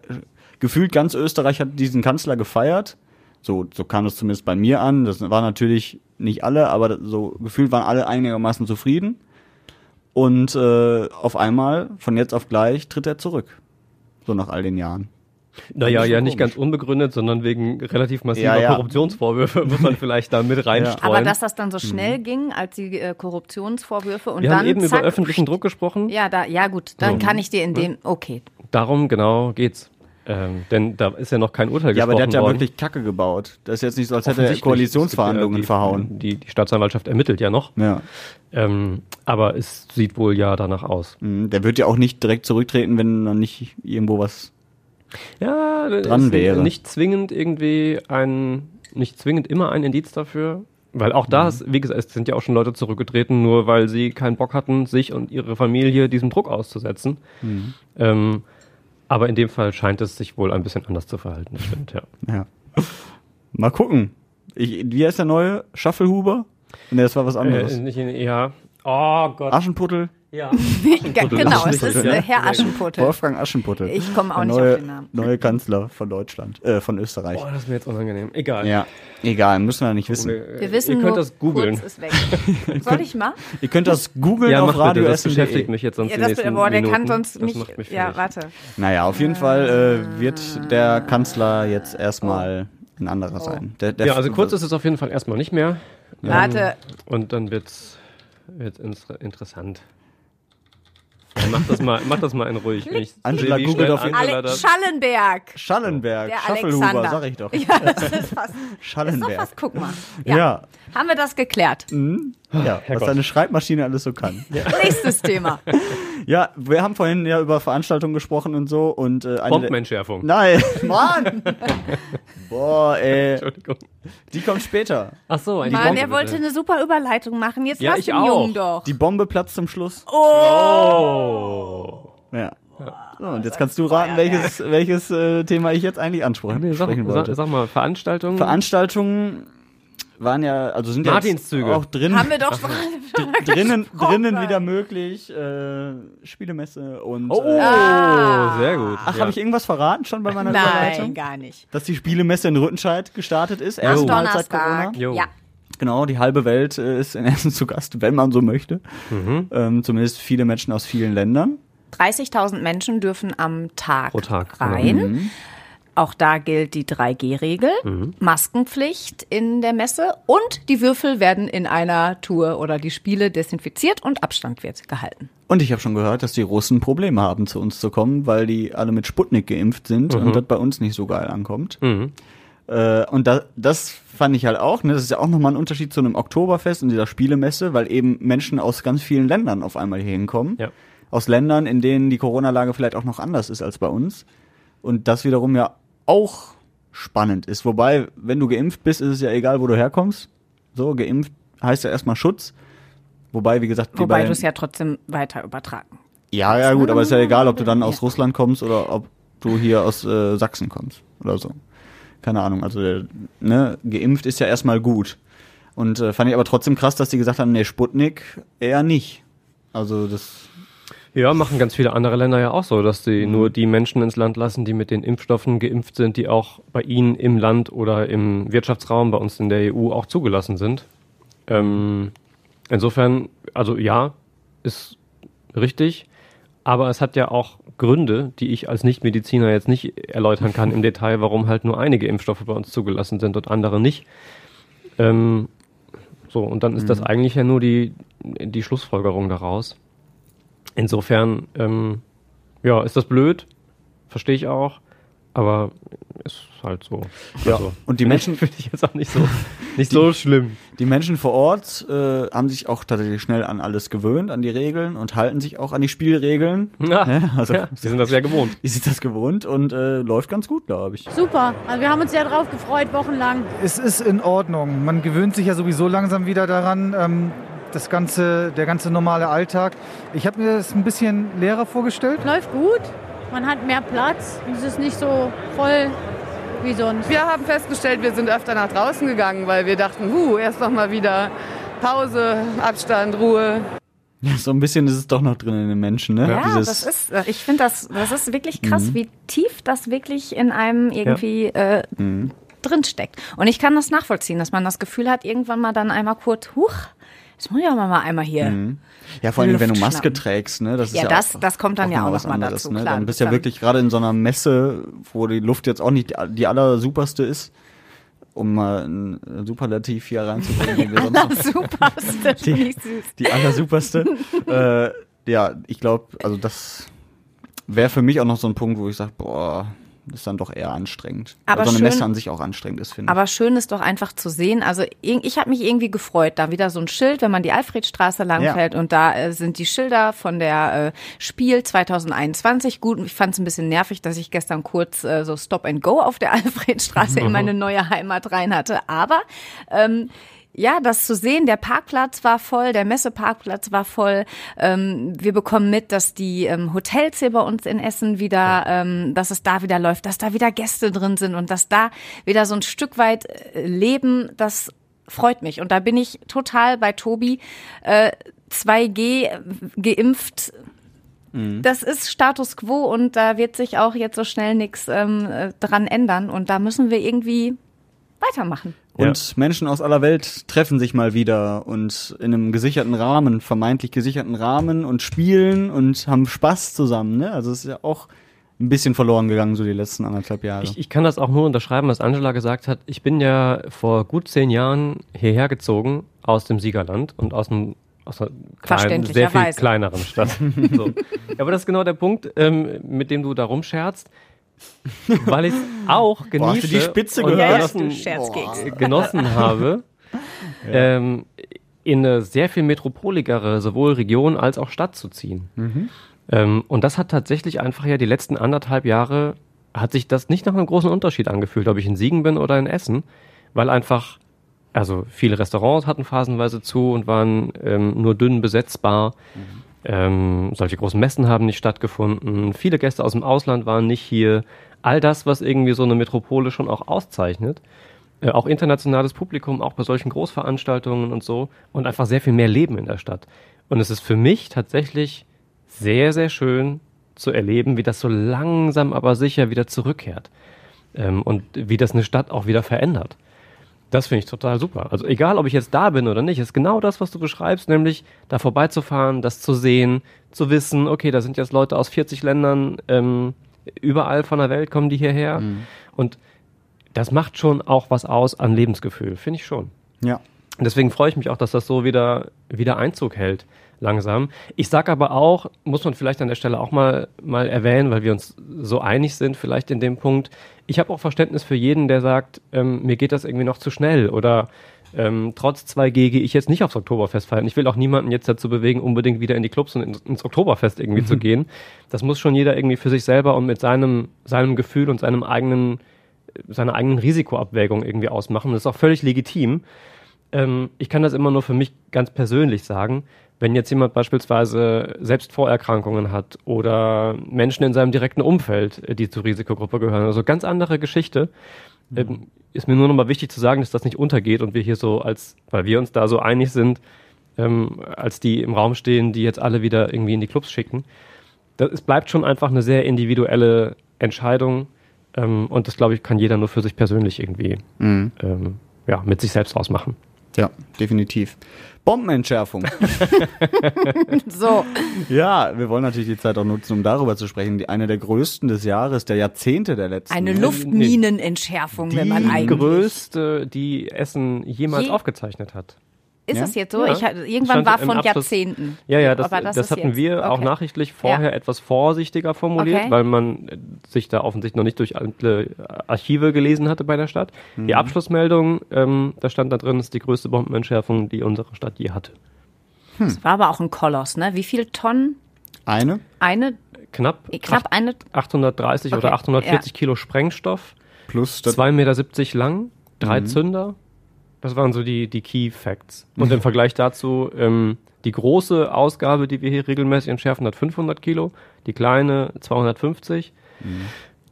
gefühlt ganz Österreich hat diesen Kanzler gefeiert. So, so kam es zumindest bei mir an. Das war natürlich nicht alle, aber so gefühlt waren alle einigermaßen zufrieden. Und äh, auf einmal, von jetzt auf gleich, tritt er zurück. So nach all den Jahren. Naja, ja, nicht ganz unbegründet, sondern wegen relativ massiver Ja, ja. Korruptionsvorwürfe muss man vielleicht da mit reinstreuen. Aber dass das dann so schnell ging, als die äh, Korruptionsvorwürfe und Wir dann haben eben zack, über öffentlichen Druck gesprochen. Ja, da, ja gut, dann kann ich dir in dem, okay. Darum genau geht's. Ähm, denn da ist ja noch kein Urteil Ja, aber gesprochen der hat ja worden. wirklich Kacke gebaut. Das ist jetzt nicht so, als hätte er. Koalitionsverhandlungen gibt ja verhauen. Die, die, die Staatsanwaltschaft ermittelt ja noch. Ja. Ähm, aber es sieht wohl ja danach aus. Mhm, Der wird ja auch nicht direkt zurücktreten, wenn dann nicht irgendwo was. Ja, das Dran ist wäre. nicht zwingend irgendwie ein, nicht zwingend immer ein Indiz dafür. Weil auch da, ist, wie gesagt, es sind ja auch schon Leute zurückgetreten, nur weil sie keinen Bock hatten, sich und ihre Familie diesem Druck auszusetzen. Ähm, aber in dem Fall scheint es sich wohl ein bisschen anders zu verhalten, das stimmt, ja. [laughs] Ja. Mal gucken. Ich, wie heißt der neue? Schaffelhuber? Nee, das war was anderes. Äh, nicht in, ja. Oh Gott. Aschenputtel? Ja. [laughs] genau, es ist äh, Herr Aschenputtel. Wolfgang Aschenputtel. Ich komme auch Der nicht neue, auf den Namen. Neue Kanzler von Deutschland, äh, von Österreich. Boah, das ist mir jetzt unangenehm. Egal. Ja, egal, müssen wir nicht wissen. Wir wissen Ihr nur, könnt das googeln. kurz ist weg. [laughs] Soll ich mal? Ihr könnt das googeln Ja, auf mach bitte, Radio das beschäftigt mich jetzt sonst Ja, die das, nächsten boah, der Minuten. kann sonst das nicht. Macht mich Ja, warte. Naja, auf jeden Fall äh, wird der Kanzler jetzt erstmal ein anderer sein. Der, der Ja, also kurz ist es auf jeden Fall erstmal nicht mehr. Warte. Und dann wird's, inter- interessant. Mach das mal, mach das mal in ruhig. ich [laughs] Angela googelt auf Angela Ale Schallenberg. Schallenberg, Der Schaffelhuber, Alexander. sag ich doch. [laughs] Ja, das ist fast. [laughs] Ist doch Schallenberg. fast, guck mal. Ja. Ja. Haben wir das geklärt? Ja, was Gott. deine Schreibmaschine alles so kann. Ja. Nächstes Thema. Wir haben vorhin ja über Veranstaltungen gesprochen und so und äh, eine Bombenentschärfung. Nein, [laughs] Mann! Boah, ey, Entschuldigung. die kommt später. Ach so, ein Mann, er wollte eine super Überleitung machen. Jetzt Ja, lass ich den auch. Jungen doch. Die Bombe platzt zum Schluss. Oh. Ja. So, und jetzt kannst du raten, welches, welches äh, Thema ich jetzt eigentlich ansprechen Nee, sag, sprechen sag, wollte. sag mal, Veranstaltungen. Veranstaltungen waren ja, also sind Martinszüge. auch drin, Haben wir doch [laughs] drinnen, gesprochen. drinnen wieder möglich. Äh, Spielemesse und. oh, Äh, Ah. sehr gut. ach, ja. habe ich irgendwas verraten schon bei meiner Nein, Überleitung? gar nicht. Dass die Spielemesse in Rüttenscheid gestartet ist. Am Erstmals seit Corona. Donnerstag. Jo. Ja. Genau, die halbe Welt äh, ist in Essen zu Gast, wenn man so möchte. Mhm. Ähm, zumindest viele Menschen aus vielen Ländern. 30.000 Menschen dürfen am Tag, Pro Tag, genau. rein. Auch da gilt die 3G-Regel, Mhm. Maskenpflicht in der Messe und die Würfel werden in einer Tour oder die Spiele desinfiziert und Abstand wird gehalten. Und ich habe schon gehört, dass die Russen Probleme haben, zu uns zu kommen, weil die alle mit Sputnik geimpft sind und das bei uns nicht so geil ankommt. Mhm. Äh, und da, das fand ich halt auch, ne, das ist ja auch nochmal ein Unterschied zu einem Oktoberfest und dieser Spielemesse, weil eben Menschen aus ganz vielen Ländern auf einmal hier hinkommen. Ja. Aus Ländern, in denen die Corona-Lage vielleicht auch noch anders ist als bei uns. Und das wiederum ja auch spannend ist. Wobei, wenn du geimpft bist, ist es ja egal, wo du herkommst. So, geimpft heißt ja erstmal Schutz. Wobei, wie gesagt, Wobei bei- du es ja trotzdem weiter übertragen. ja, ja, gut, aber ist ja egal, ob du dann aus Russland kommst oder ob du hier aus äh, Sachsen kommst oder so. Keine Ahnung, also äh, ne, geimpft ist ja erstmal gut. Und äh, fand ich aber trotzdem krass, dass die gesagt haben, nee, Sputnik eher nicht. Also das Ja, machen ganz viele andere Länder ja auch so, dass sie Mhm. nur die Menschen ins Land lassen, die mit den Impfstoffen geimpft sind, die auch bei ihnen im Land oder im Wirtschaftsraum, bei uns in der EU auch zugelassen sind. Ähm, insofern, also ja, ist richtig, aber es hat ja auch Gründe, die ich als Nichtmediziner jetzt nicht erläutern kann im Detail, warum halt nur einige Impfstoffe bei uns zugelassen sind und andere nicht. Ähm, so, und dann ist das eigentlich ja nur die, die Schlussfolgerung daraus. Insofern, ähm, ja, ist das blöd, verstehe ich auch, aber ist halt so. Ja, Also, und die Menschen- [laughs] finde ich jetzt auch nicht so, [laughs] nicht so schlimm. die Menschen vor Ort äh, haben sich auch tatsächlich schnell an alles gewöhnt, an die Regeln und halten sich auch an die Spielregeln. [laughs] Ja, Ne? Also ja, sie sind das ja gewohnt. die sind das gewohnt und äh, läuft ganz gut, glaube ich. Super. Also wir haben uns ja drauf gefreut, wochenlang. Es ist in Ordnung. Man gewöhnt sich ja sowieso langsam wieder daran. Ähm, das ganze, der ganze normale Alltag. Ich habe mir das ein bisschen leerer vorgestellt. Läuft gut. Man hat mehr Platz und es ist nicht so voll wie sonst. Wir haben festgestellt, wir sind öfter nach draußen gegangen, weil wir dachten, huh, erst noch mal wieder Pause, Abstand, Ruhe. Ja, so ein bisschen ist es doch noch drin in den Menschen, ne? Ja, Dieses- das ist, äh, ich finde das, das ist wirklich krass, Mhm. wie tief das wirklich in einem irgendwie äh, Mhm. drinsteckt. Und ich kann das nachvollziehen, dass man das Gefühl hat, irgendwann mal dann einmal kurz, huch, jetzt muss ich auch mal einmal hier. Mhm. Ja, vor allem, wenn du Maske schnappen. trägst, ne? Das ist Ja, ja, das- auch, das kommt dann ja auch was noch mal anderes, dazu, Ne? klar. Dann bist du ja wirklich gerade in so einer Messe, wo die Luft jetzt auch nicht die, die allersuperste ist, um mal ein Superlativ hier reinzubringen. wie wir sonst noch- Superste, finde [laughs] ich süß. die allersuperste. äh, ja, ich glaube, also das wäre für mich auch noch so ein Punkt, wo ich sage, boah, das ist dann doch eher anstrengend. Aber so eine schön- Messe an sich auch anstrengend ist, finde ich. Aber schön ist doch einfach zu sehen. Also ich habe mich irgendwie gefreut, da wieder so ein Schild, wenn man die Alfredstraße langfällt und da äh, sind die Schilder von der äh, Spiel 2021. Gut, ich fand es ein bisschen nervig, dass ich gestern kurz äh, so Stop and Go auf der [laughs] Alfredstraße [laughs] in meine neue Heimat rein hatte. Aber ähm, ja, das zu sehen, der Parkplatz war voll, der Messeparkplatz war voll. Ähm, wir bekommen mit, dass die ähm, Hotels hier bei uns in Essen wieder, ähm, dass es da wieder läuft, dass da wieder Gäste drin sind und dass da wieder so ein Stück weit äh, leben, das freut mich. Und da bin ich total bei Tobi. Äh, 2G geimpft, das ist Status quo und da wird sich auch jetzt so schnell nichts ähm, äh, dran ändern. Und da müssen wir irgendwie weitermachen. Und Menschen aus aller Welt treffen sich mal wieder und in einem gesicherten Rahmen, vermeintlich gesicherten Rahmen und spielen und haben Spaß zusammen. Ne? Also es ist ja auch ein bisschen verloren gegangen, so die letzten anderthalb Jahre. Ich, ich kann das auch nur unterschreiben, was Angela gesagt hat. Ich bin ja vor gut zehn Jahren hierher gezogen aus dem Siegerland und aus einem aus einer kleinen, sehr viel kleineren Stadt. [laughs] so. ja, aber das ist genau der Punkt, ähm, mit dem du da rumscherzt, [laughs] weil ich es auch genieße Boah, hast du die Spitze und gehört? Ja, genossen, genossen habe, [laughs] ähm, in eine sehr viel metropoligere sowohl Region als auch Stadt zu ziehen. Ähm, und das hat tatsächlich einfach ja die letzten anderthalb Jahre hat sich das nicht nach einem großen Unterschied angefühlt, ob ich in Siegen bin oder in Essen, weil einfach, also viele Restaurants hatten phasenweise zu und waren ähm, nur dünn besetzbar. Ähm, solche großen Messen haben nicht stattgefunden. Viele Gäste aus dem Ausland waren nicht hier. All das, was irgendwie so eine Metropole schon auch auszeichnet. Äh, auch internationales Publikum, auch bei solchen Großveranstaltungen und so. Und einfach sehr viel mehr Leben in der Stadt. Und es ist für mich tatsächlich sehr, sehr schön zu erleben, wie das so langsam aber sicher wieder zurückkehrt. Ähm, und wie das eine Stadt auch wieder verändert. Das finde ich total super. Also egal, ob ich jetzt da bin oder nicht, ist genau das, was du beschreibst, nämlich da vorbeizufahren, das zu sehen, zu wissen, okay, da sind jetzt Leute aus 40 Ländern, ähm, überall von der Welt kommen die hierher. Und das macht schon auch was aus an Lebensgefühl, finde ich schon. ja. Und Deswegen freue ich mich auch, dass das so wieder, wieder Einzug hält, langsam. Ich sage aber auch, muss man vielleicht an der Stelle auch mal, mal erwähnen, weil wir uns so einig sind, vielleicht in dem Punkt. Ich habe auch Verständnis für jeden, der sagt, ähm, mir geht das irgendwie noch zu schnell oder ähm, trotz 2G gehe ich jetzt nicht aufs Oktoberfest feiern. Ich will auch niemanden jetzt dazu bewegen, unbedingt wieder in die Clubs und ins, ins Oktoberfest irgendwie zu gehen. Das muss schon jeder irgendwie für sich selber und mit seinem, seinem Gefühl und seinem eigenen, seiner eigenen Risikoabwägung irgendwie ausmachen. Das ist auch völlig legitim. Ähm, ich kann das immer nur für mich ganz persönlich sagen. Wenn jetzt jemand beispielsweise selbst Vorerkrankungen hat oder Menschen in seinem direkten Umfeld, äh, die zur Risikogruppe gehören, also ganz andere Geschichte, ähm, ist mir nur noch mal wichtig zu sagen, dass das nicht untergeht und wir hier so als, weil wir uns da so einig sind, ähm, als die im Raum stehen, die jetzt alle wieder irgendwie in die Clubs schicken. Das, es bleibt schon einfach eine sehr individuelle Entscheidung ähm, und das, glaube ich, kann jeder nur für sich persönlich irgendwie Mhm. ähm, ja, mit sich selbst ausmachen. Ja, definitiv. Bombenentschärfung. [laughs] So, ja, wir wollen natürlich die Zeit auch nutzen, um darüber zu sprechen. Die, eine der größten des Jahres, der Jahrzehnte der letzten. eine ne? Luftminenentschärfung, wenn man die eigentlich. größte, die Essen jemals Je- aufgezeichnet hat. Ist Ja? es jetzt so? Ja. Ich, irgendwann Stand war von Abschluss- Jahrzehnten. Ja, ja, das, das, ist hatten jetzt- wir auch okay. nachrichtlich vorher Ja. etwas vorsichtiger formuliert, Okay. weil man äh, sich da offensichtlich noch nicht durch alle Archive gelesen hatte bei der Stadt. Die Abschlussmeldung, ähm, da stand da drin, ist die größte Bombenentschärfung, die unsere Stadt je hatte. Das war aber auch ein Koloss, ne? Wie viel Tonnen? Eine? Eine, Knapp, knapp eine, 830 oder Okay, 840 Kilo Sprengstoff, Plus das 2,70 Meter lang, drei Zünder. Das waren so die, die Key Facts. Und im Vergleich dazu, ähm, die große Ausgabe, die wir hier regelmäßig entschärfen, hat 500 Kilo, die kleine 250.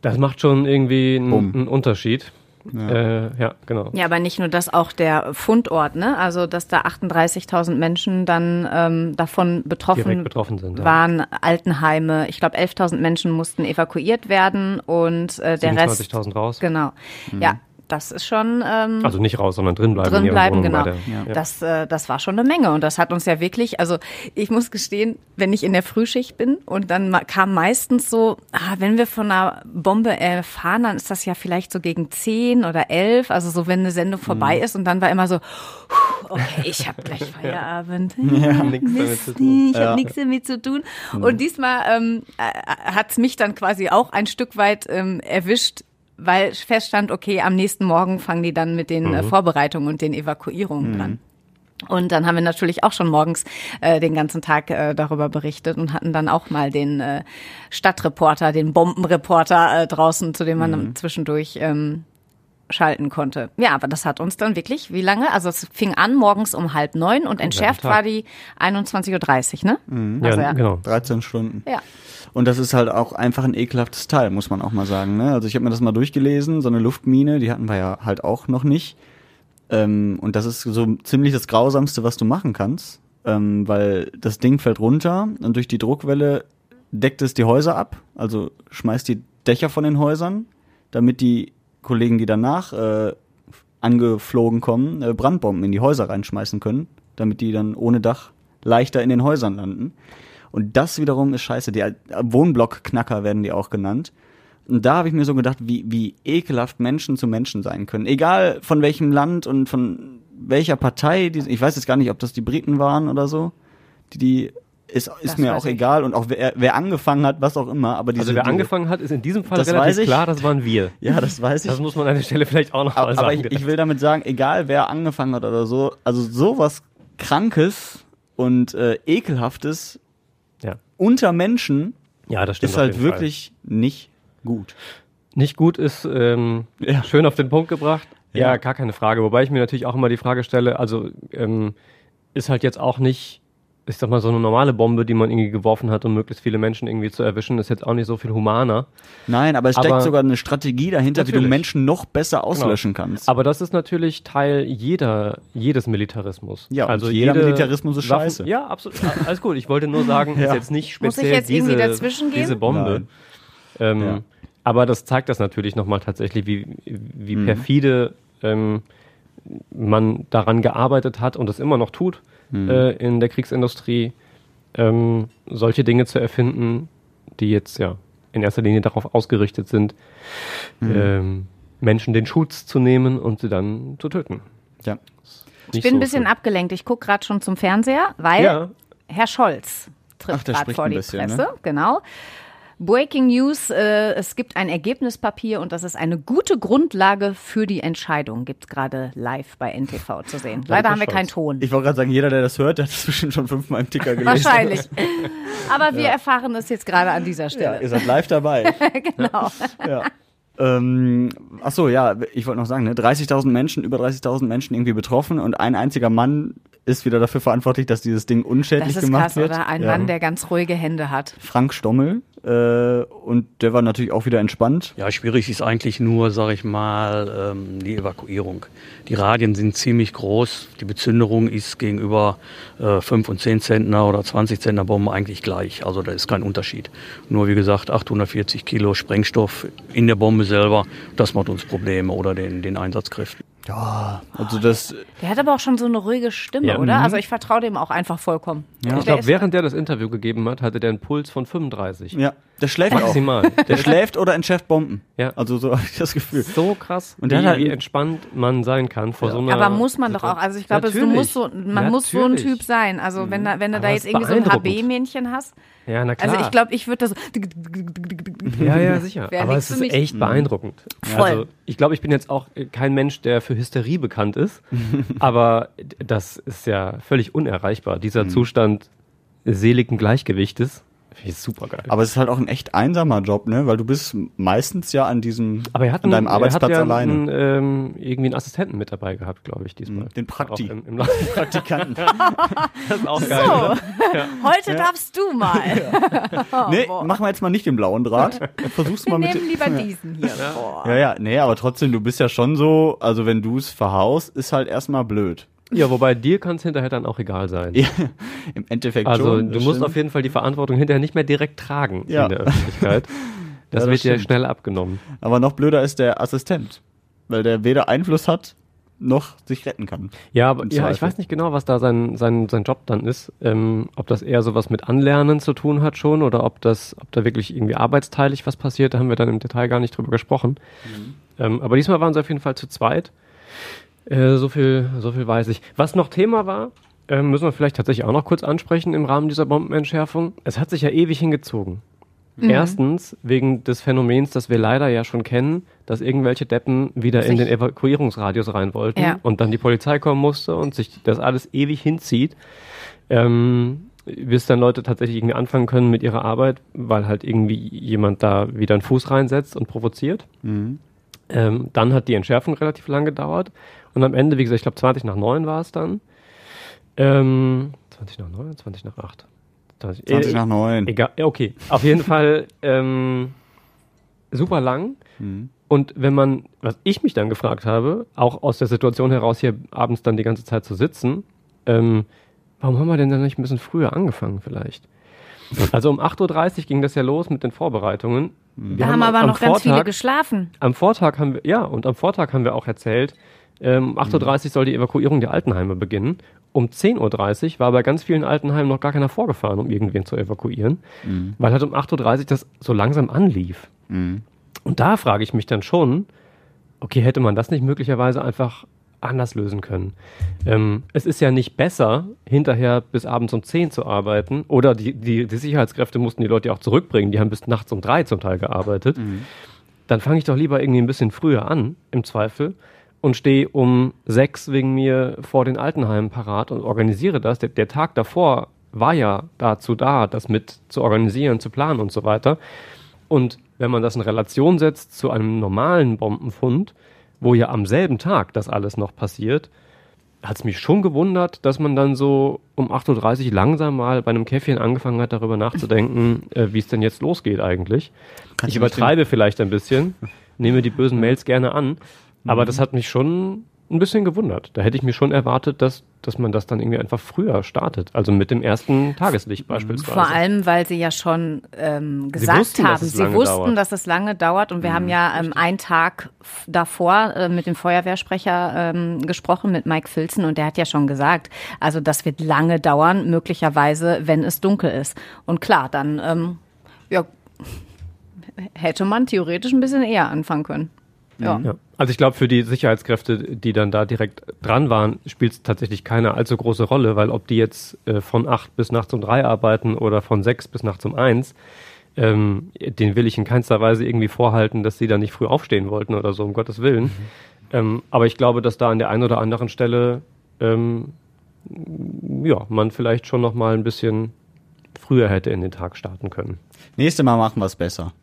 Das macht schon irgendwie einen, Unterschied. Ja. Äh, ja, genau. Ja, aber nicht nur das, auch der Fundort, ne? Also, dass da 38.000 Menschen dann ähm, davon betroffen, Direkt betroffen sind, ja. waren, Altenheime. Ich glaube, 11.000 Menschen mussten evakuiert werden und äh, der Rest. 27.000 raus. Genau. Ja, das ist schon. Ähm, Also nicht raus, sondern drin bleiben. in drin bleiben, genau. der- Ja. Das, äh, das war schon eine Menge und das hat uns ja wirklich, also ich muss gestehen, wenn ich in der Frühschicht bin und dann kam meistens so, ah, wenn wir von einer Bombe erfahren, dann ist das ja vielleicht so gegen zehn oder elf, also so wenn eine Sendung vorbei ist und dann war immer so, okay, ich habe gleich [laughs] Feierabend. [laughs] Nichts damit zu tun. Ich habe nichts damit zu tun. Und diesmal ähm, äh, hat's mich dann quasi auch ein Stück weit ähm, erwischt, weil feststand, okay, am nächsten Morgen fangen die dann mit den äh, Vorbereitungen und den Evakuierungen an. Und dann haben wir natürlich auch schon morgens äh, den ganzen Tag äh, darüber berichtet und hatten dann auch mal den äh, Stadtreporter, den Bombenreporter äh, draußen, zu dem man dann zwischendurch ähm, schalten konnte. Ja, aber das hat uns dann wirklich, wie lange? Also es fing an morgens um halb neun und entschärft war die 21.30 Uhr, ne? Ja, Also, ja. genau. 13 Stunden. Ja. Und das ist halt auch einfach ein ekelhaftes Teil, muss man auch mal sagen. Ne? Also ich habe mir das mal durchgelesen, so eine Luftmine, die hatten wir ja halt auch noch nicht. Ähm, und das ist so ziemlich das Grausamste, was du machen kannst, ähm, weil das Ding fällt runter und durch die Druckwelle deckt es die Häuser ab, also schmeißt die Dächer von den Häusern, damit die Kollegen, die danach äh, angeflogen kommen, äh, Brandbomben in die Häuser reinschmeißen können, damit die dann ohne Dach leichter in den Häusern landen. Und das wiederum ist scheiße. Die Wohnblockknacker werden die auch genannt. Und da habe ich mir so gedacht, wie, wie ekelhaft Menschen zu Menschen sein können. Egal von welchem Land und von welcher Partei. Die, ich weiß jetzt gar nicht, ob das die Briten waren oder so. Die, die ist, ist Das mir auch ich. egal. Und auch wer, wer angefangen hat, was auch immer. Aber diese, Also wer diese, angefangen hat, ist in diesem Fall Das weiß relativ ich. klar, das waren wir. Ja, das weiß ich. Das muss man an der Stelle vielleicht auch noch mal aber, sagen. aber ich, ich will damit sagen, egal wer angefangen hat oder so, also sowas Krankes und äh, Ekelhaftes ja. unter Menschen ja, das stimmt. ist halt jeden Fall. wirklich nicht gut. Nicht gut ist ähm, Ja. schön auf den Punkt gebracht. Ja. Ja. gar keine Frage. Wobei ich mir natürlich auch immer die Frage stelle, also ähm, ist halt jetzt auch nicht, ich sag mal, so eine normale Bombe, die man irgendwie geworfen hat, um möglichst viele Menschen irgendwie zu erwischen, ist jetzt auch nicht so viel humaner. Nein, aber es steckt Aber- sogar eine Strategie dahinter, wie du Natürlich. Menschen noch besser auslöschen kannst. Aber das ist natürlich Teil jeder, jedes Militarismus. Ja, also jeder jede Militarismus ist Waffen- scheiße. Ja, absolut. Alles gut. Ich wollte nur sagen, [laughs] Ja. ist jetzt nicht Muss ich speziell jetzt irgendwie diese, dazwischen gehen? diese Bombe. Ähm, Ja. Aber das zeigt das natürlich nochmal tatsächlich, wie, wie Mhm. perfide ähm, man daran gearbeitet hat und es immer noch tut Mhm. äh, in der Kriegsindustrie, ähm, solche Dinge zu erfinden, die jetzt ja in erster Linie darauf ausgerichtet sind, Mhm. ähm, Menschen den Schutz zu nehmen und sie dann zu töten. ja. Ich bin ein bisschen abgelenkt. Ich gucke gerade schon zum Fernseher, weil Ja, Herr Scholz der gerade vor die bisschen, Presse. ne? Genau. Breaking News, äh, es gibt ein Ergebnispapier und das ist eine gute Grundlage für die Entscheidung. Gibt es gerade live bei NTV zu sehen. Leider haben wir keinen Ton. Ich wollte gerade sagen, jeder, der das hört, der hat das bestimmt schon fünfmal im Ticker gelesen. Wahrscheinlich. [laughs] Aber wir erfahren es jetzt gerade an dieser Ja, Stelle. ihr seid live dabei. [laughs] genau. ja. Ähm, ach so, ja, ich wollte noch sagen, ne, 30.000 Menschen, über 30.000 Menschen irgendwie betroffen und ein einziger Mann ist wieder dafür verantwortlich, dass dieses Ding unschädlich Das ist gemacht krass, wird. oder? Ein ja. Mann, der ganz ruhige Hände hat. Frank Stommel und der war natürlich auch wieder entspannt. Ja, schwierig ist eigentlich nur, sage ich mal, ähm, die Evakuierung. Die Radien sind ziemlich groß. Die Bezünderung ist gegenüber äh, 5 und 10 Zentner oder 20 Zentner Bomben eigentlich gleich. Also da ist kein Unterschied. Nur wie gesagt, 840 Kilo Sprengstoff in der Bombe selber, das macht uns Probleme oder den, den Einsatzkräften. Ja, also das, Der hat aber auch schon so eine ruhige Stimme, Ja. oder? Mhm. Also ich vertraue dem auch einfach vollkommen. Ja. Ich glaube, während der das Interview gegeben hat, hatte der einen Puls von 35. ja, der schläft auch. Maximal. Der schläft oder entschärft Bomben. Ja. Also so [laughs] habe ich das Gefühl. so krass, Und der wie, hat halt wie entspannt man sein kann vor so einer. Aber muss man doch auch. Also ich glaube, du musst so, man muss so ein Natürlich. Typ sein. Also wenn, da- wenn du Aber da jetzt irgendwie so ein. HB-Männchen hast. Ja, na klar. Also ich glaube, ich würde das. Ja, ja, [laughs] sicher. Aber es ist echt beeindruckend. Voll. Also ich glaube, ich bin jetzt auch äh, kein Mensch, der für Hysterie bekannt ist, [laughs] aber das ist ja völlig unerreichbar. Dieser Zustand seligen Gleichgewichtes super geil. Aber es ist halt auch ein echt einsamer Job, ne? Weil du bist meistens ja an diesem, Aber er hat an deinem einen- Arbeitsplatz er hat ja alleine. Einen, ähm, irgendwie einen Assistenten mit dabei gehabt, glaube ich, diesmal. Den Prakti. Im, im [laughs] Praktikanten. [laughs] das ist auch geil. So, oder? [laughs] heute darfst du mal. Oh, nee, boah. machen wir jetzt mal nicht den blauen Draht. Versuch's Wir mal mit. nehmen lieber diesen hier. Boah. Ja, ja, nee, aber trotzdem, du bist ja schon so, also wenn du es verhaust, ist halt erstmal blöd. Ja, wobei dir kann es hinterher dann auch egal sein. Ja, Im Endeffekt Also schon. du das musst stimmt. auf jeden Fall die Verantwortung hinterher nicht mehr direkt tragen Ja. in der Öffentlichkeit. [laughs] Das, das wird dir stimmt. schnell abgenommen. Aber noch blöder ist der Assistent, weil der weder Einfluss hat, noch sich retten kann. Ja, aber ja, ich weiß nicht genau, was da sein, sein, sein Job dann ist. Ähm, ob das eher sowas mit Anlernen zu tun hat schon oder ob das, ob da wirklich irgendwie arbeitsteilig was passiert, da haben wir dann im Detail gar nicht drüber gesprochen. Ähm, aber diesmal waren sie auf jeden Fall zu zweit. Äh, so viel, so viel weiß ich. Was noch Thema war, ähm, müssen wir vielleicht tatsächlich auch noch kurz ansprechen im Rahmen dieser Bombenentschärfung. Es hat sich ja ewig hingezogen. Erstens wegen des Phänomens, das wir leider ja schon kennen, dass irgendwelche Deppen wieder in Sich- den Evakuierungsradius rein wollten Ja. und dann die Polizei kommen musste und sich das alles ewig hinzieht. Ähm, bis dann Leute tatsächlich irgendwie anfangen können mit ihrer Arbeit, weil halt irgendwie jemand da wieder einen Fuß reinsetzt und provoziert. Mhm. Ähm, dann hat die Entschärfung relativ lang gedauert. Und am Ende, wie gesagt, ich glaube 20 nach 9 war es dann. Ähm, 20 nach 9 oder 20 nach 8? 20, 20 äh, nach 9. Egal, okay. Auf jeden Fall ähm, super lang. Mhm. Und wenn man, was ich mich dann gefragt habe, auch aus der Situation heraus hier abends dann die ganze Zeit zu sitzen, ähm, warum haben wir denn dann nicht ein bisschen früher angefangen vielleicht? Also um 8.30 Uhr ging das ja los mit den Vorbereitungen. Wir Da haben aber am noch ganz viele Vortag- geschlafen. am Vortag haben wir, ja, und am Vortag haben wir auch erzählt, ähm, um 8.30 Uhr soll die Evakuierung der Altenheime beginnen. Um 10.30 Uhr war bei ganz vielen Altenheimen noch gar keiner vorgefahren, um irgendwen zu evakuieren, weil halt um 8.30 Uhr das so langsam anlief. Mhm. Und da frage ich mich dann schon, okay, hätte man das nicht möglicherweise einfach anders lösen können? Ähm, es ist ja nicht besser, hinterher bis abends um 10 zu arbeiten oder die, die, die Sicherheitskräfte mussten die Leute ja auch zurückbringen, die haben bis nachts um 3 zum Teil gearbeitet. Dann fange ich doch lieber irgendwie ein bisschen früher an, im Zweifel, und stehe um 6 wegen mir vor den Altenheimen parat und organisiere das. Der, der Tag davor war ja dazu da, das mit zu organisieren, zu planen und so weiter. Und wenn man das in Relation setzt zu einem normalen Bombenfund, wo ja am selben Tag das alles noch passiert, hat es mich schon gewundert, dass man dann so um 8.30 Uhr langsam mal bei einem Käffchen angefangen hat, darüber nachzudenken, äh, wie es denn jetzt losgeht eigentlich. Kannst ich übertreibe vielleicht ein bisschen, nehme die bösen Mails gerne an, aber Mhm. das hat mich schon ein bisschen gewundert. Da hätte ich mir schon erwartet, dass, dass man das dann irgendwie einfach früher startet. Also mit dem ersten Tageslicht beispielsweise. Vor allem, weil sie ja schon ähm, gesagt wussten, dass haben, es sie wussten, dauert. dass es lange dauert. Und wir haben ja ähm, einen Tag davor äh, mit dem Feuerwehrsprecher ähm, gesprochen, mit Mike Filzen. Und der hat ja schon gesagt, also das wird lange dauern, möglicherweise, wenn es dunkel ist. Und klar, dann ähm, ja, hätte man theoretisch ein bisschen eher anfangen können. Ja. Ja. Also ich glaube, für die Sicherheitskräfte, die dann da direkt dran waren, spielt es tatsächlich keine allzu große Rolle, weil ob die jetzt äh, von acht bis nachts um drei arbeiten oder von sechs bis nachts um eins, ähm, den will ich in keinster Weise irgendwie vorhalten, dass sie da nicht früh aufstehen wollten oder so, um Gottes Willen. Ähm, aber ich glaube, dass da an der einen oder anderen Stelle ähm, ja, man vielleicht schon noch mal ein bisschen früher hätte in den Tag starten können. Nächste Mal machen wir es besser.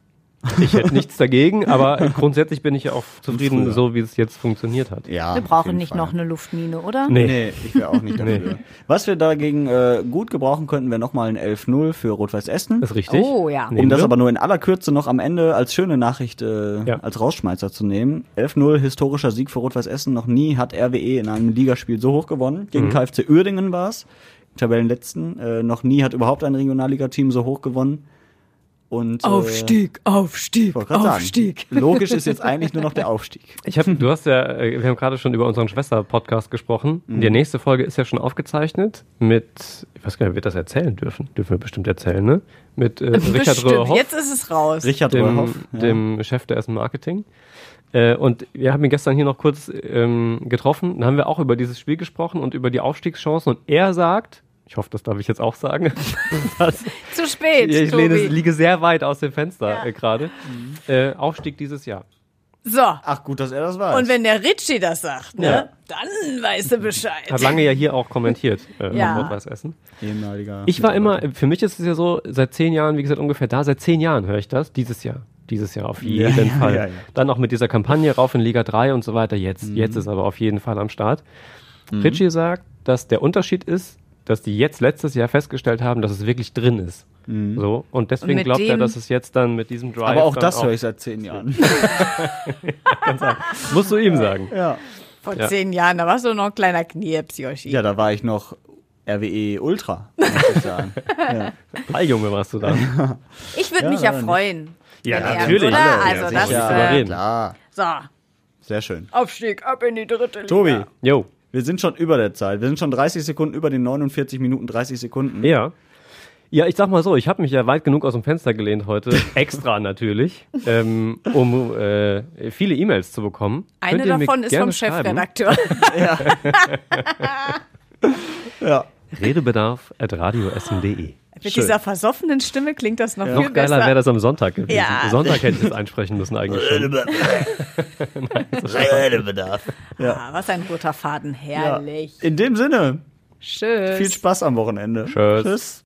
Ich hätte [laughs] nichts dagegen, aber [laughs] grundsätzlich bin ich ja auch zufrieden, früher. so wie es jetzt funktioniert hat. Ja, Wir brauchen nicht Fall. noch eine Luftmine, oder? Nee. Nee, ich wäre auch nicht [laughs] dafür. Nee. Was wir dagegen äh, gut gebrauchen könnten, wäre nochmal ein 11-0 für Rot-Weiß Essen. Das ist richtig. Oh ja. Um das aber nur in aller Kürze noch am Ende als schöne Nachricht äh, Ja. als Rausschmeißer zu nehmen. 11-0, historischer Sieg für Rot-Weiß Essen. Noch nie hat RWE in einem Ligaspiel so hoch gewonnen. Gegen Mhm. KfC Uerdingen war es, Tabellenletzten. Äh, noch nie hat überhaupt ein Regionalligateam so hoch gewonnen. Und, äh, Aufstieg, Aufstieg, sagen, Aufstieg. [laughs] logisch ist jetzt eigentlich nur noch der Aufstieg. Ich hab, du hast ja, äh, wir haben gerade schon über unseren Schwester-Podcast gesprochen. Die nächste Folge ist ja schon aufgezeichnet mit, ich weiß gar nicht, ob wir das erzählen dürfen. Dürfen wir bestimmt erzählen, ne? Mit äh, Richard Bestimmt. Röhrhoff, Jetzt ist es raus. Richard dem, Röhrhoff. ja. dem Chef der Essen Marketing. Äh, und wir haben ihn gestern hier noch kurz ähm, getroffen. Dann haben wir auch über dieses Spiel gesprochen und über die Aufstiegschancen. Und er sagt, ich hoffe, das darf ich jetzt auch sagen, [laughs] Zu spät, ich Tobi. lehne, liege sehr weit aus dem Fenster Ja. äh, gerade. Äh, Aufstieg dieses Jahr. So. Ach gut, dass er das weiß. Und wenn der Ritchie das sagt, ne, Ja. dann weißt du Bescheid. Hat lange ja hier auch kommentiert, äh, Ja. Rot-Weiß Essen. Ehemaliger Ich war immer, für mich ist es ja so, seit zehn Jahren, wie gesagt, ungefähr da, seit zehn Jahren höre ich das, dieses Jahr. Dieses Jahr auf jeden ja, Fall. ja, ja. Dann auch mit dieser Kampagne rauf in Liga 3 und so weiter. Jetzt, Mhm. jetzt ist aber auf jeden Fall am Start. Ritchie sagt, dass der Unterschied ist, dass die jetzt letztes Jahr festgestellt haben, dass es wirklich drin ist. So, und deswegen mit glaubt er, dass es jetzt dann mit diesem Drive. Aber auch das höre ich seit zehn Jahren. [laughs] Musst du ihm sagen. ja. Vor Ja. zehn Jahren, da warst du noch ein kleiner Knirps, Yoshi. ja, da war ich noch RWE Ultra, muss ich sagen. [laughs] ja. Junge warst du da. [laughs] Ich würde Ja, mich ja freuen. Ja, natürlich. Oder? Also ja, das äh, Souverän. Klar, so, sehr schön. Aufstieg ab in die dritte Liga. Tobi, Jo. Wir sind schon über der Zeit. Wir sind schon 30 Sekunden über den 49 Minuten 30 Sekunden. Ja. Ja, ich sag mal so, ich habe mich ja weit genug aus dem Fenster gelehnt heute, [laughs] extra natürlich, ähm, um äh, viele E-Mails zu bekommen. Eine davon ist vom schreiben. Chefredakteur. [laughs] Ja. Redebedarf at radioessen.de. Mit Schön. dieser versoffenen Stimme klingt das noch viel Noch geiler besser. wäre das am Sonntag gewesen. Ja. Sonntag hätte ich das einsprechen müssen eigentlich schon. [laughs] Redebedarf. Ah, was ein roter Faden, Ja. herrlich. In dem Sinne, Tschüss. viel Spaß am Wochenende. Tschüss. Tschüss.